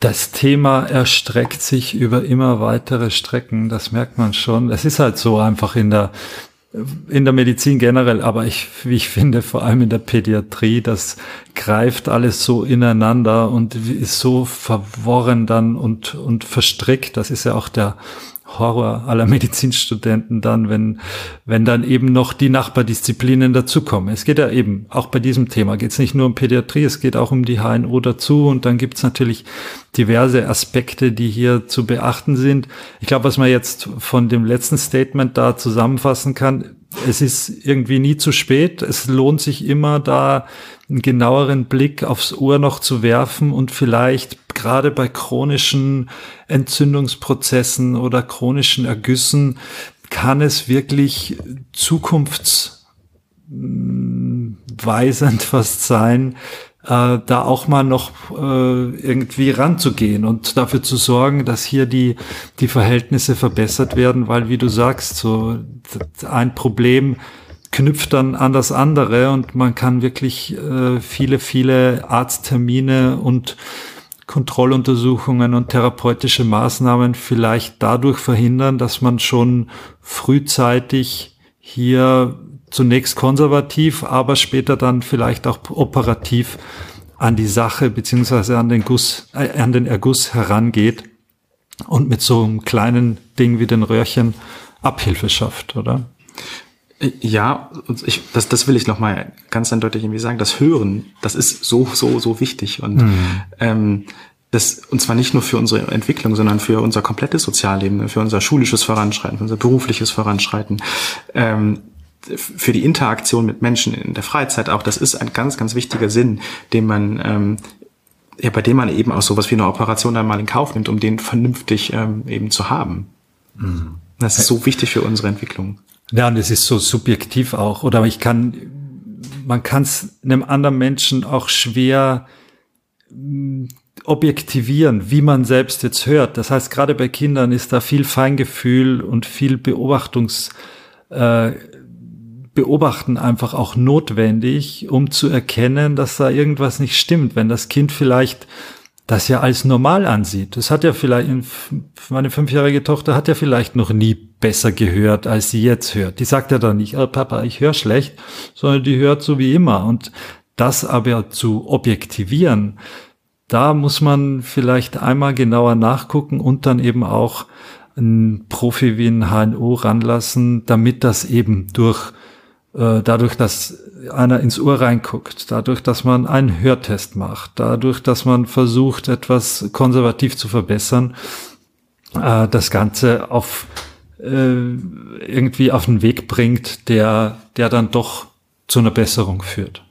Das Thema erstreckt sich über immer weitere Strecken, das merkt man schon. Es ist halt so einfach in der in der Medizin generell, aber ich, ich finde, vor allem in der Pädiatrie, das greift alles so ineinander und ist so verworren dann und, und verstrickt. Das ist ja auch der Horror aller <laughs> Medizinstudenten dann, wenn, wenn dann eben noch die Nachbardisziplinen dazukommen. Es geht ja eben, auch bei diesem Thema geht es nicht nur um Pädiatrie, es geht auch um die HNO dazu und dann gibt es natürlich diverse Aspekte, die hier zu beachten sind. Ich glaube, was man jetzt von dem letzten Statement da zusammenfassen kann, es ist irgendwie nie zu spät. Es lohnt sich immer da einen genaueren Blick aufs Ohr noch zu werfen und vielleicht gerade bei chronischen Entzündungsprozessen oder chronischen Ergüssen kann es wirklich zukunftsweisend fast sein, äh, da auch mal noch äh, irgendwie ranzugehen und dafür zu sorgen, dass hier die, die Verhältnisse verbessert werden, weil wie du sagst, so ein Problem knüpft dann an das andere und man kann wirklich äh, viele, viele Arzttermine und Kontrolluntersuchungen und therapeutische Maßnahmen vielleicht dadurch verhindern, dass man schon frühzeitig hier zunächst konservativ, aber später dann vielleicht auch operativ an die Sache beziehungsweise an den Guss, äh, an den Erguss herangeht und mit so einem kleinen Ding wie den Röhrchen Abhilfe schafft, oder? Ja, ich, das, das will ich noch mal ganz eindeutig irgendwie sagen. Das Hören, das ist so, so, so wichtig. Und mhm. ähm, das, und zwar nicht nur für unsere Entwicklung, sondern für unser komplettes Sozialleben, für unser schulisches Voranschreiten, für unser berufliches Voranschreiten, ähm, für die Interaktion mit Menschen in der Freizeit auch. Das ist ein ganz, ganz wichtiger Sinn, den man ähm, ja, bei dem man eben auch sowas wie eine Operation einmal in Kauf nimmt, um den vernünftig ähm, eben zu haben. Mhm. Das ist so wichtig für unsere Entwicklung. Ja, und es ist so subjektiv auch. Oder ich kann, man kann es einem anderen Menschen auch schwer mm, objektivieren, wie man selbst jetzt hört. Das heißt, gerade bei Kindern ist da viel Feingefühl und viel Beobachtungs, äh, Beobachten einfach auch notwendig, um zu erkennen, dass da irgendwas nicht stimmt. Wenn das Kind vielleicht das ja als normal ansieht. Das hat ja vielleicht, meine fünfjährige Tochter hat ja vielleicht noch nie besser gehört, als sie jetzt hört. Die sagt ja dann nicht, oh Papa, ich höre schlecht, sondern die hört so wie immer. Und das aber zu objektivieren, da muss man vielleicht einmal genauer nachgucken und dann eben auch einen Profi wie ein HNO ranlassen, damit das eben durch dadurch, dass einer ins Ohr reinguckt, dadurch, dass man einen Hörtest macht, dadurch, dass man versucht, etwas konservativ zu verbessern, äh, das Ganze auf äh, irgendwie auf den Weg bringt, der, der dann doch zu einer Besserung führt.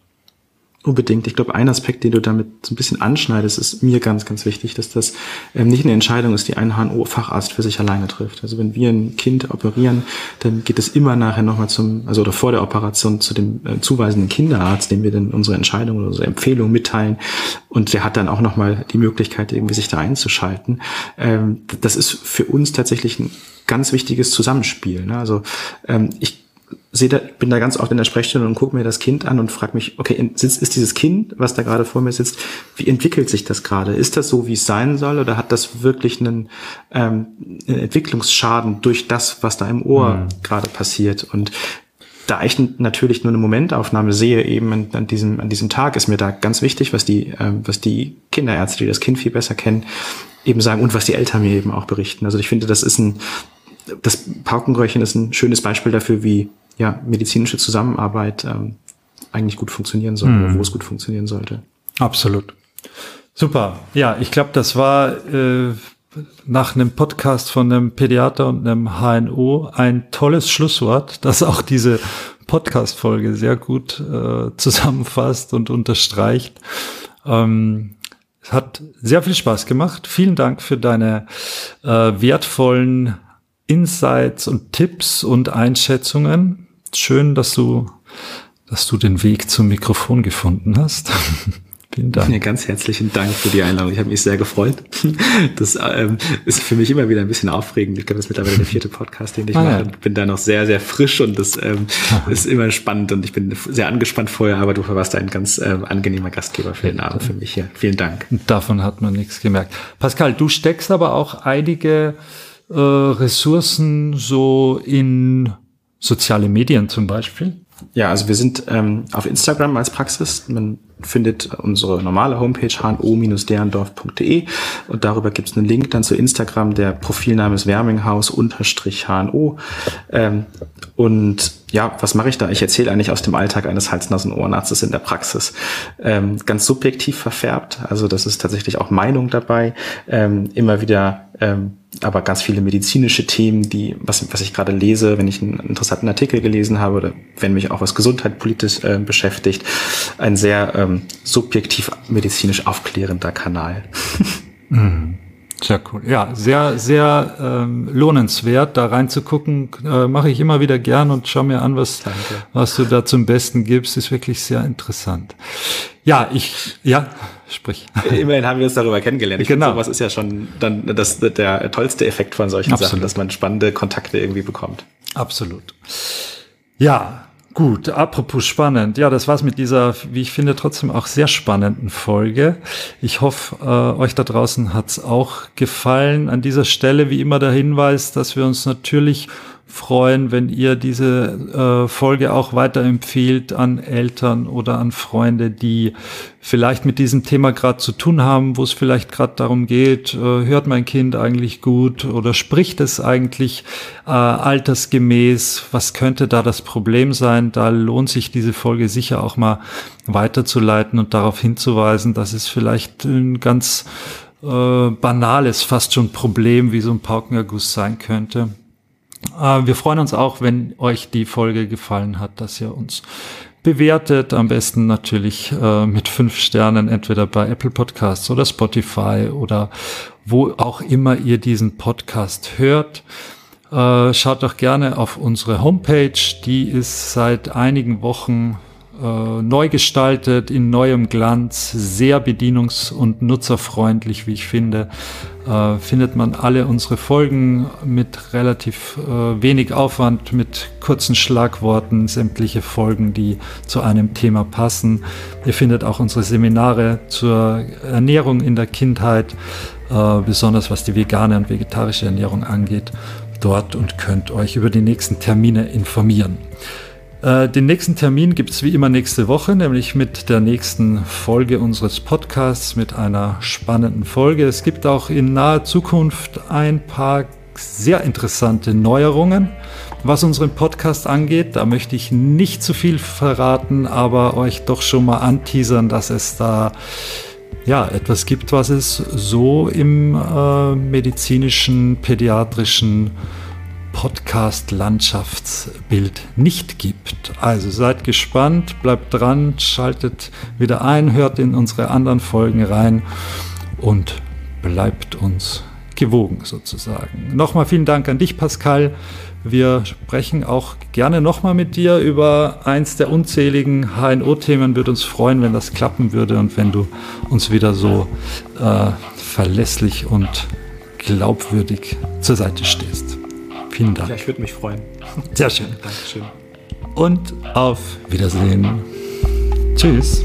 Unbedingt. Ich glaube, ein Aspekt, den du damit so ein bisschen anschneidest, ist mir ganz, ganz wichtig, dass das ähm, nicht eine Entscheidung ist, die ein HNO-Facharzt für sich alleine trifft. Also wenn wir ein Kind operieren, dann geht es immer nachher nochmal zum, also oder vor der Operation zu dem äh, zuweisenden Kinderarzt, dem wir dann unsere Entscheidung oder unsere Empfehlung mitteilen. Und der hat dann auch nochmal die Möglichkeit, irgendwie sich da einzuschalten. Ähm, das ist für uns tatsächlich ein ganz wichtiges Zusammenspiel. Ne? Also ähm, ich sehe da, bin da ganz oft in der Sprechstunde und gucke mir das Kind an und frage mich, okay, ist, ist dieses Kind, was da gerade vor mir sitzt, wie entwickelt sich das gerade? Ist das so, wie es sein soll, oder hat das wirklich einen, ähm, einen Entwicklungsschaden durch das, was da im Ohr mhm. gerade passiert? Und da ich natürlich nur eine Momentaufnahme sehe, eben an, an, diesem, an diesem Tag, ist mir da ganz wichtig, was die, ähm, was die Kinderärzte, die das Kind viel besser kennen, eben sagen und was die Eltern mir eben auch berichten. Also ich finde, das ist ein, das Paukenröhrchen ist ein schönes Beispiel dafür, wie ja, medizinische Zusammenarbeit ähm, eigentlich gut funktionieren soll, mhm. wo es gut funktionieren sollte. Absolut. Super. Ja, ich glaube, das war äh, nach einem Podcast von einem Pädiater und einem HNO ein tolles Schlusswort, das auch diese Podcast-Folge sehr gut äh, zusammenfasst und unterstreicht. Ähm, es hat sehr viel Spaß gemacht. Vielen Dank für deine äh, wertvollen Insights und Tipps und Einschätzungen. Schön, dass du, dass du den Weg zum Mikrofon gefunden hast. <laughs> Vielen Dank. Ja, ganz herzlichen Dank für die Einladung. Ich habe mich sehr gefreut. <laughs> Das ähm, ist für mich immer wieder ein bisschen aufregend. Ich glaube, das ist mittlerweile der vierte Podcast, den ich ah, mache. Ja. Bin da noch sehr, sehr frisch und das ähm, <laughs> ist immer spannend und ich bin sehr angespannt vorher, aber du warst ein ganz ähm, angenehmer Gastgeber für den Abend für mich hier. Vielen Dank. Davon hat man nichts gemerkt. Pascal, du steckst aber auch einige äh, Ressourcen so in soziale Medien zum Beispiel. Ja, also wir sind ähm, auf Instagram als Praxis. Man findet unsere normale Homepage hno-derendorf.de und darüber gibt es einen Link dann zu Instagram. Der Profilname ist Werminghaus-HNO. Ähm, und ja, was mache ich da? Ich erzähle eigentlich aus dem Alltag eines Hals-Nasen-Ohrenarztes in der Praxis. Ähm, ganz subjektiv verfärbt, also das ist tatsächlich auch Meinung dabei. Ähm, immer wieder ähm, aber ganz viele medizinische Themen, die, was, was ich gerade lese, wenn ich einen interessanten Artikel gelesen habe oder wenn mich auch was gesundheitpolitisch äh, beschäftigt, ein sehr ähm, subjektiv medizinisch aufklärender Kanal. <laughs> Mhm. Sehr cool. Ja, sehr, sehr ähm, lohnenswert, da reinzugucken. Äh, Mache ich immer wieder gern und schau mir an, was, was du da zum Besten gibst. Ist wirklich sehr interessant. Ja, ich, ja, sprich. Immerhin haben wir uns darüber kennengelernt. Ich genau. Finde, sowas ist ja schon dann das, der tollste Effekt von solchen Absolut. Sachen, dass man spannende Kontakte irgendwie bekommt. Absolut. Ja, Gut, apropos spannend. Ja, das war's mit dieser, wie ich finde, trotzdem auch sehr spannenden Folge. Ich hoffe, äh, euch da draußen hat's auch gefallen. An dieser Stelle wie immer der Hinweis, dass wir uns natürlich freuen, wenn ihr diese äh, Folge auch weiterempfehlt an Eltern oder an Freunde, die vielleicht mit diesem Thema gerade zu tun haben, wo es vielleicht gerade darum geht, äh, hört mein Kind eigentlich gut oder spricht es eigentlich äh, altersgemäß, was könnte da das Problem sein? Da lohnt sich diese Folge sicher auch mal weiterzuleiten und darauf hinzuweisen, dass es vielleicht ein ganz äh, banales, fast schon Problem wie so ein Paukenerguss sein könnte. Äh, wir freuen uns auch, wenn euch die Folge gefallen hat, dass ihr uns bewertet. Am besten natürlich äh, mit fünf Sternen, entweder bei Apple Podcasts oder Spotify oder wo auch immer ihr diesen Podcast hört. Äh, schaut doch gerne auf unsere Homepage. Die ist seit einigen Wochen äh, neu gestaltet, in neuem Glanz, sehr bedienungs- und nutzerfreundlich, wie ich finde. Äh, findet man alle unsere Folgen mit relativ äh, wenig Aufwand, mit kurzen Schlagworten, sämtliche Folgen, die zu einem Thema passen. Ihr findet auch unsere Seminare zur Ernährung in der Kindheit, äh, besonders was die vegane und vegetarische Ernährung angeht, dort und könnt euch über die nächsten Termine informieren. Äh, den nächsten Termin gibt es wie immer nächste Woche, nämlich mit der nächsten Folge unseres Podcasts, mit einer spannenden Folge. Es gibt auch in naher Zukunft ein paar sehr interessante Neuerungen, was unseren Podcast angeht. Da möchte ich nicht zu viel verraten, aber euch doch schon mal anteasern, dass es da ja, etwas gibt, was es so im äh, medizinischen, pädiatrischen Podcast-Landschaftsbild nicht gibt. Also seid gespannt, bleibt dran, schaltet wieder ein, hört in unsere anderen Folgen rein und bleibt uns gewogen sozusagen. Nochmal vielen Dank an dich, Pascal. Wir sprechen auch gerne nochmal mit dir über eins der unzähligen HNO-Themen. Würde uns freuen, wenn das klappen würde und wenn du uns wieder so äh, verlässlich und glaubwürdig zur Seite stehst. Vielen Dank. Ja, ich würde mich freuen. Sehr schön. Dankeschön. Und auf Wiedersehen. Tschüss.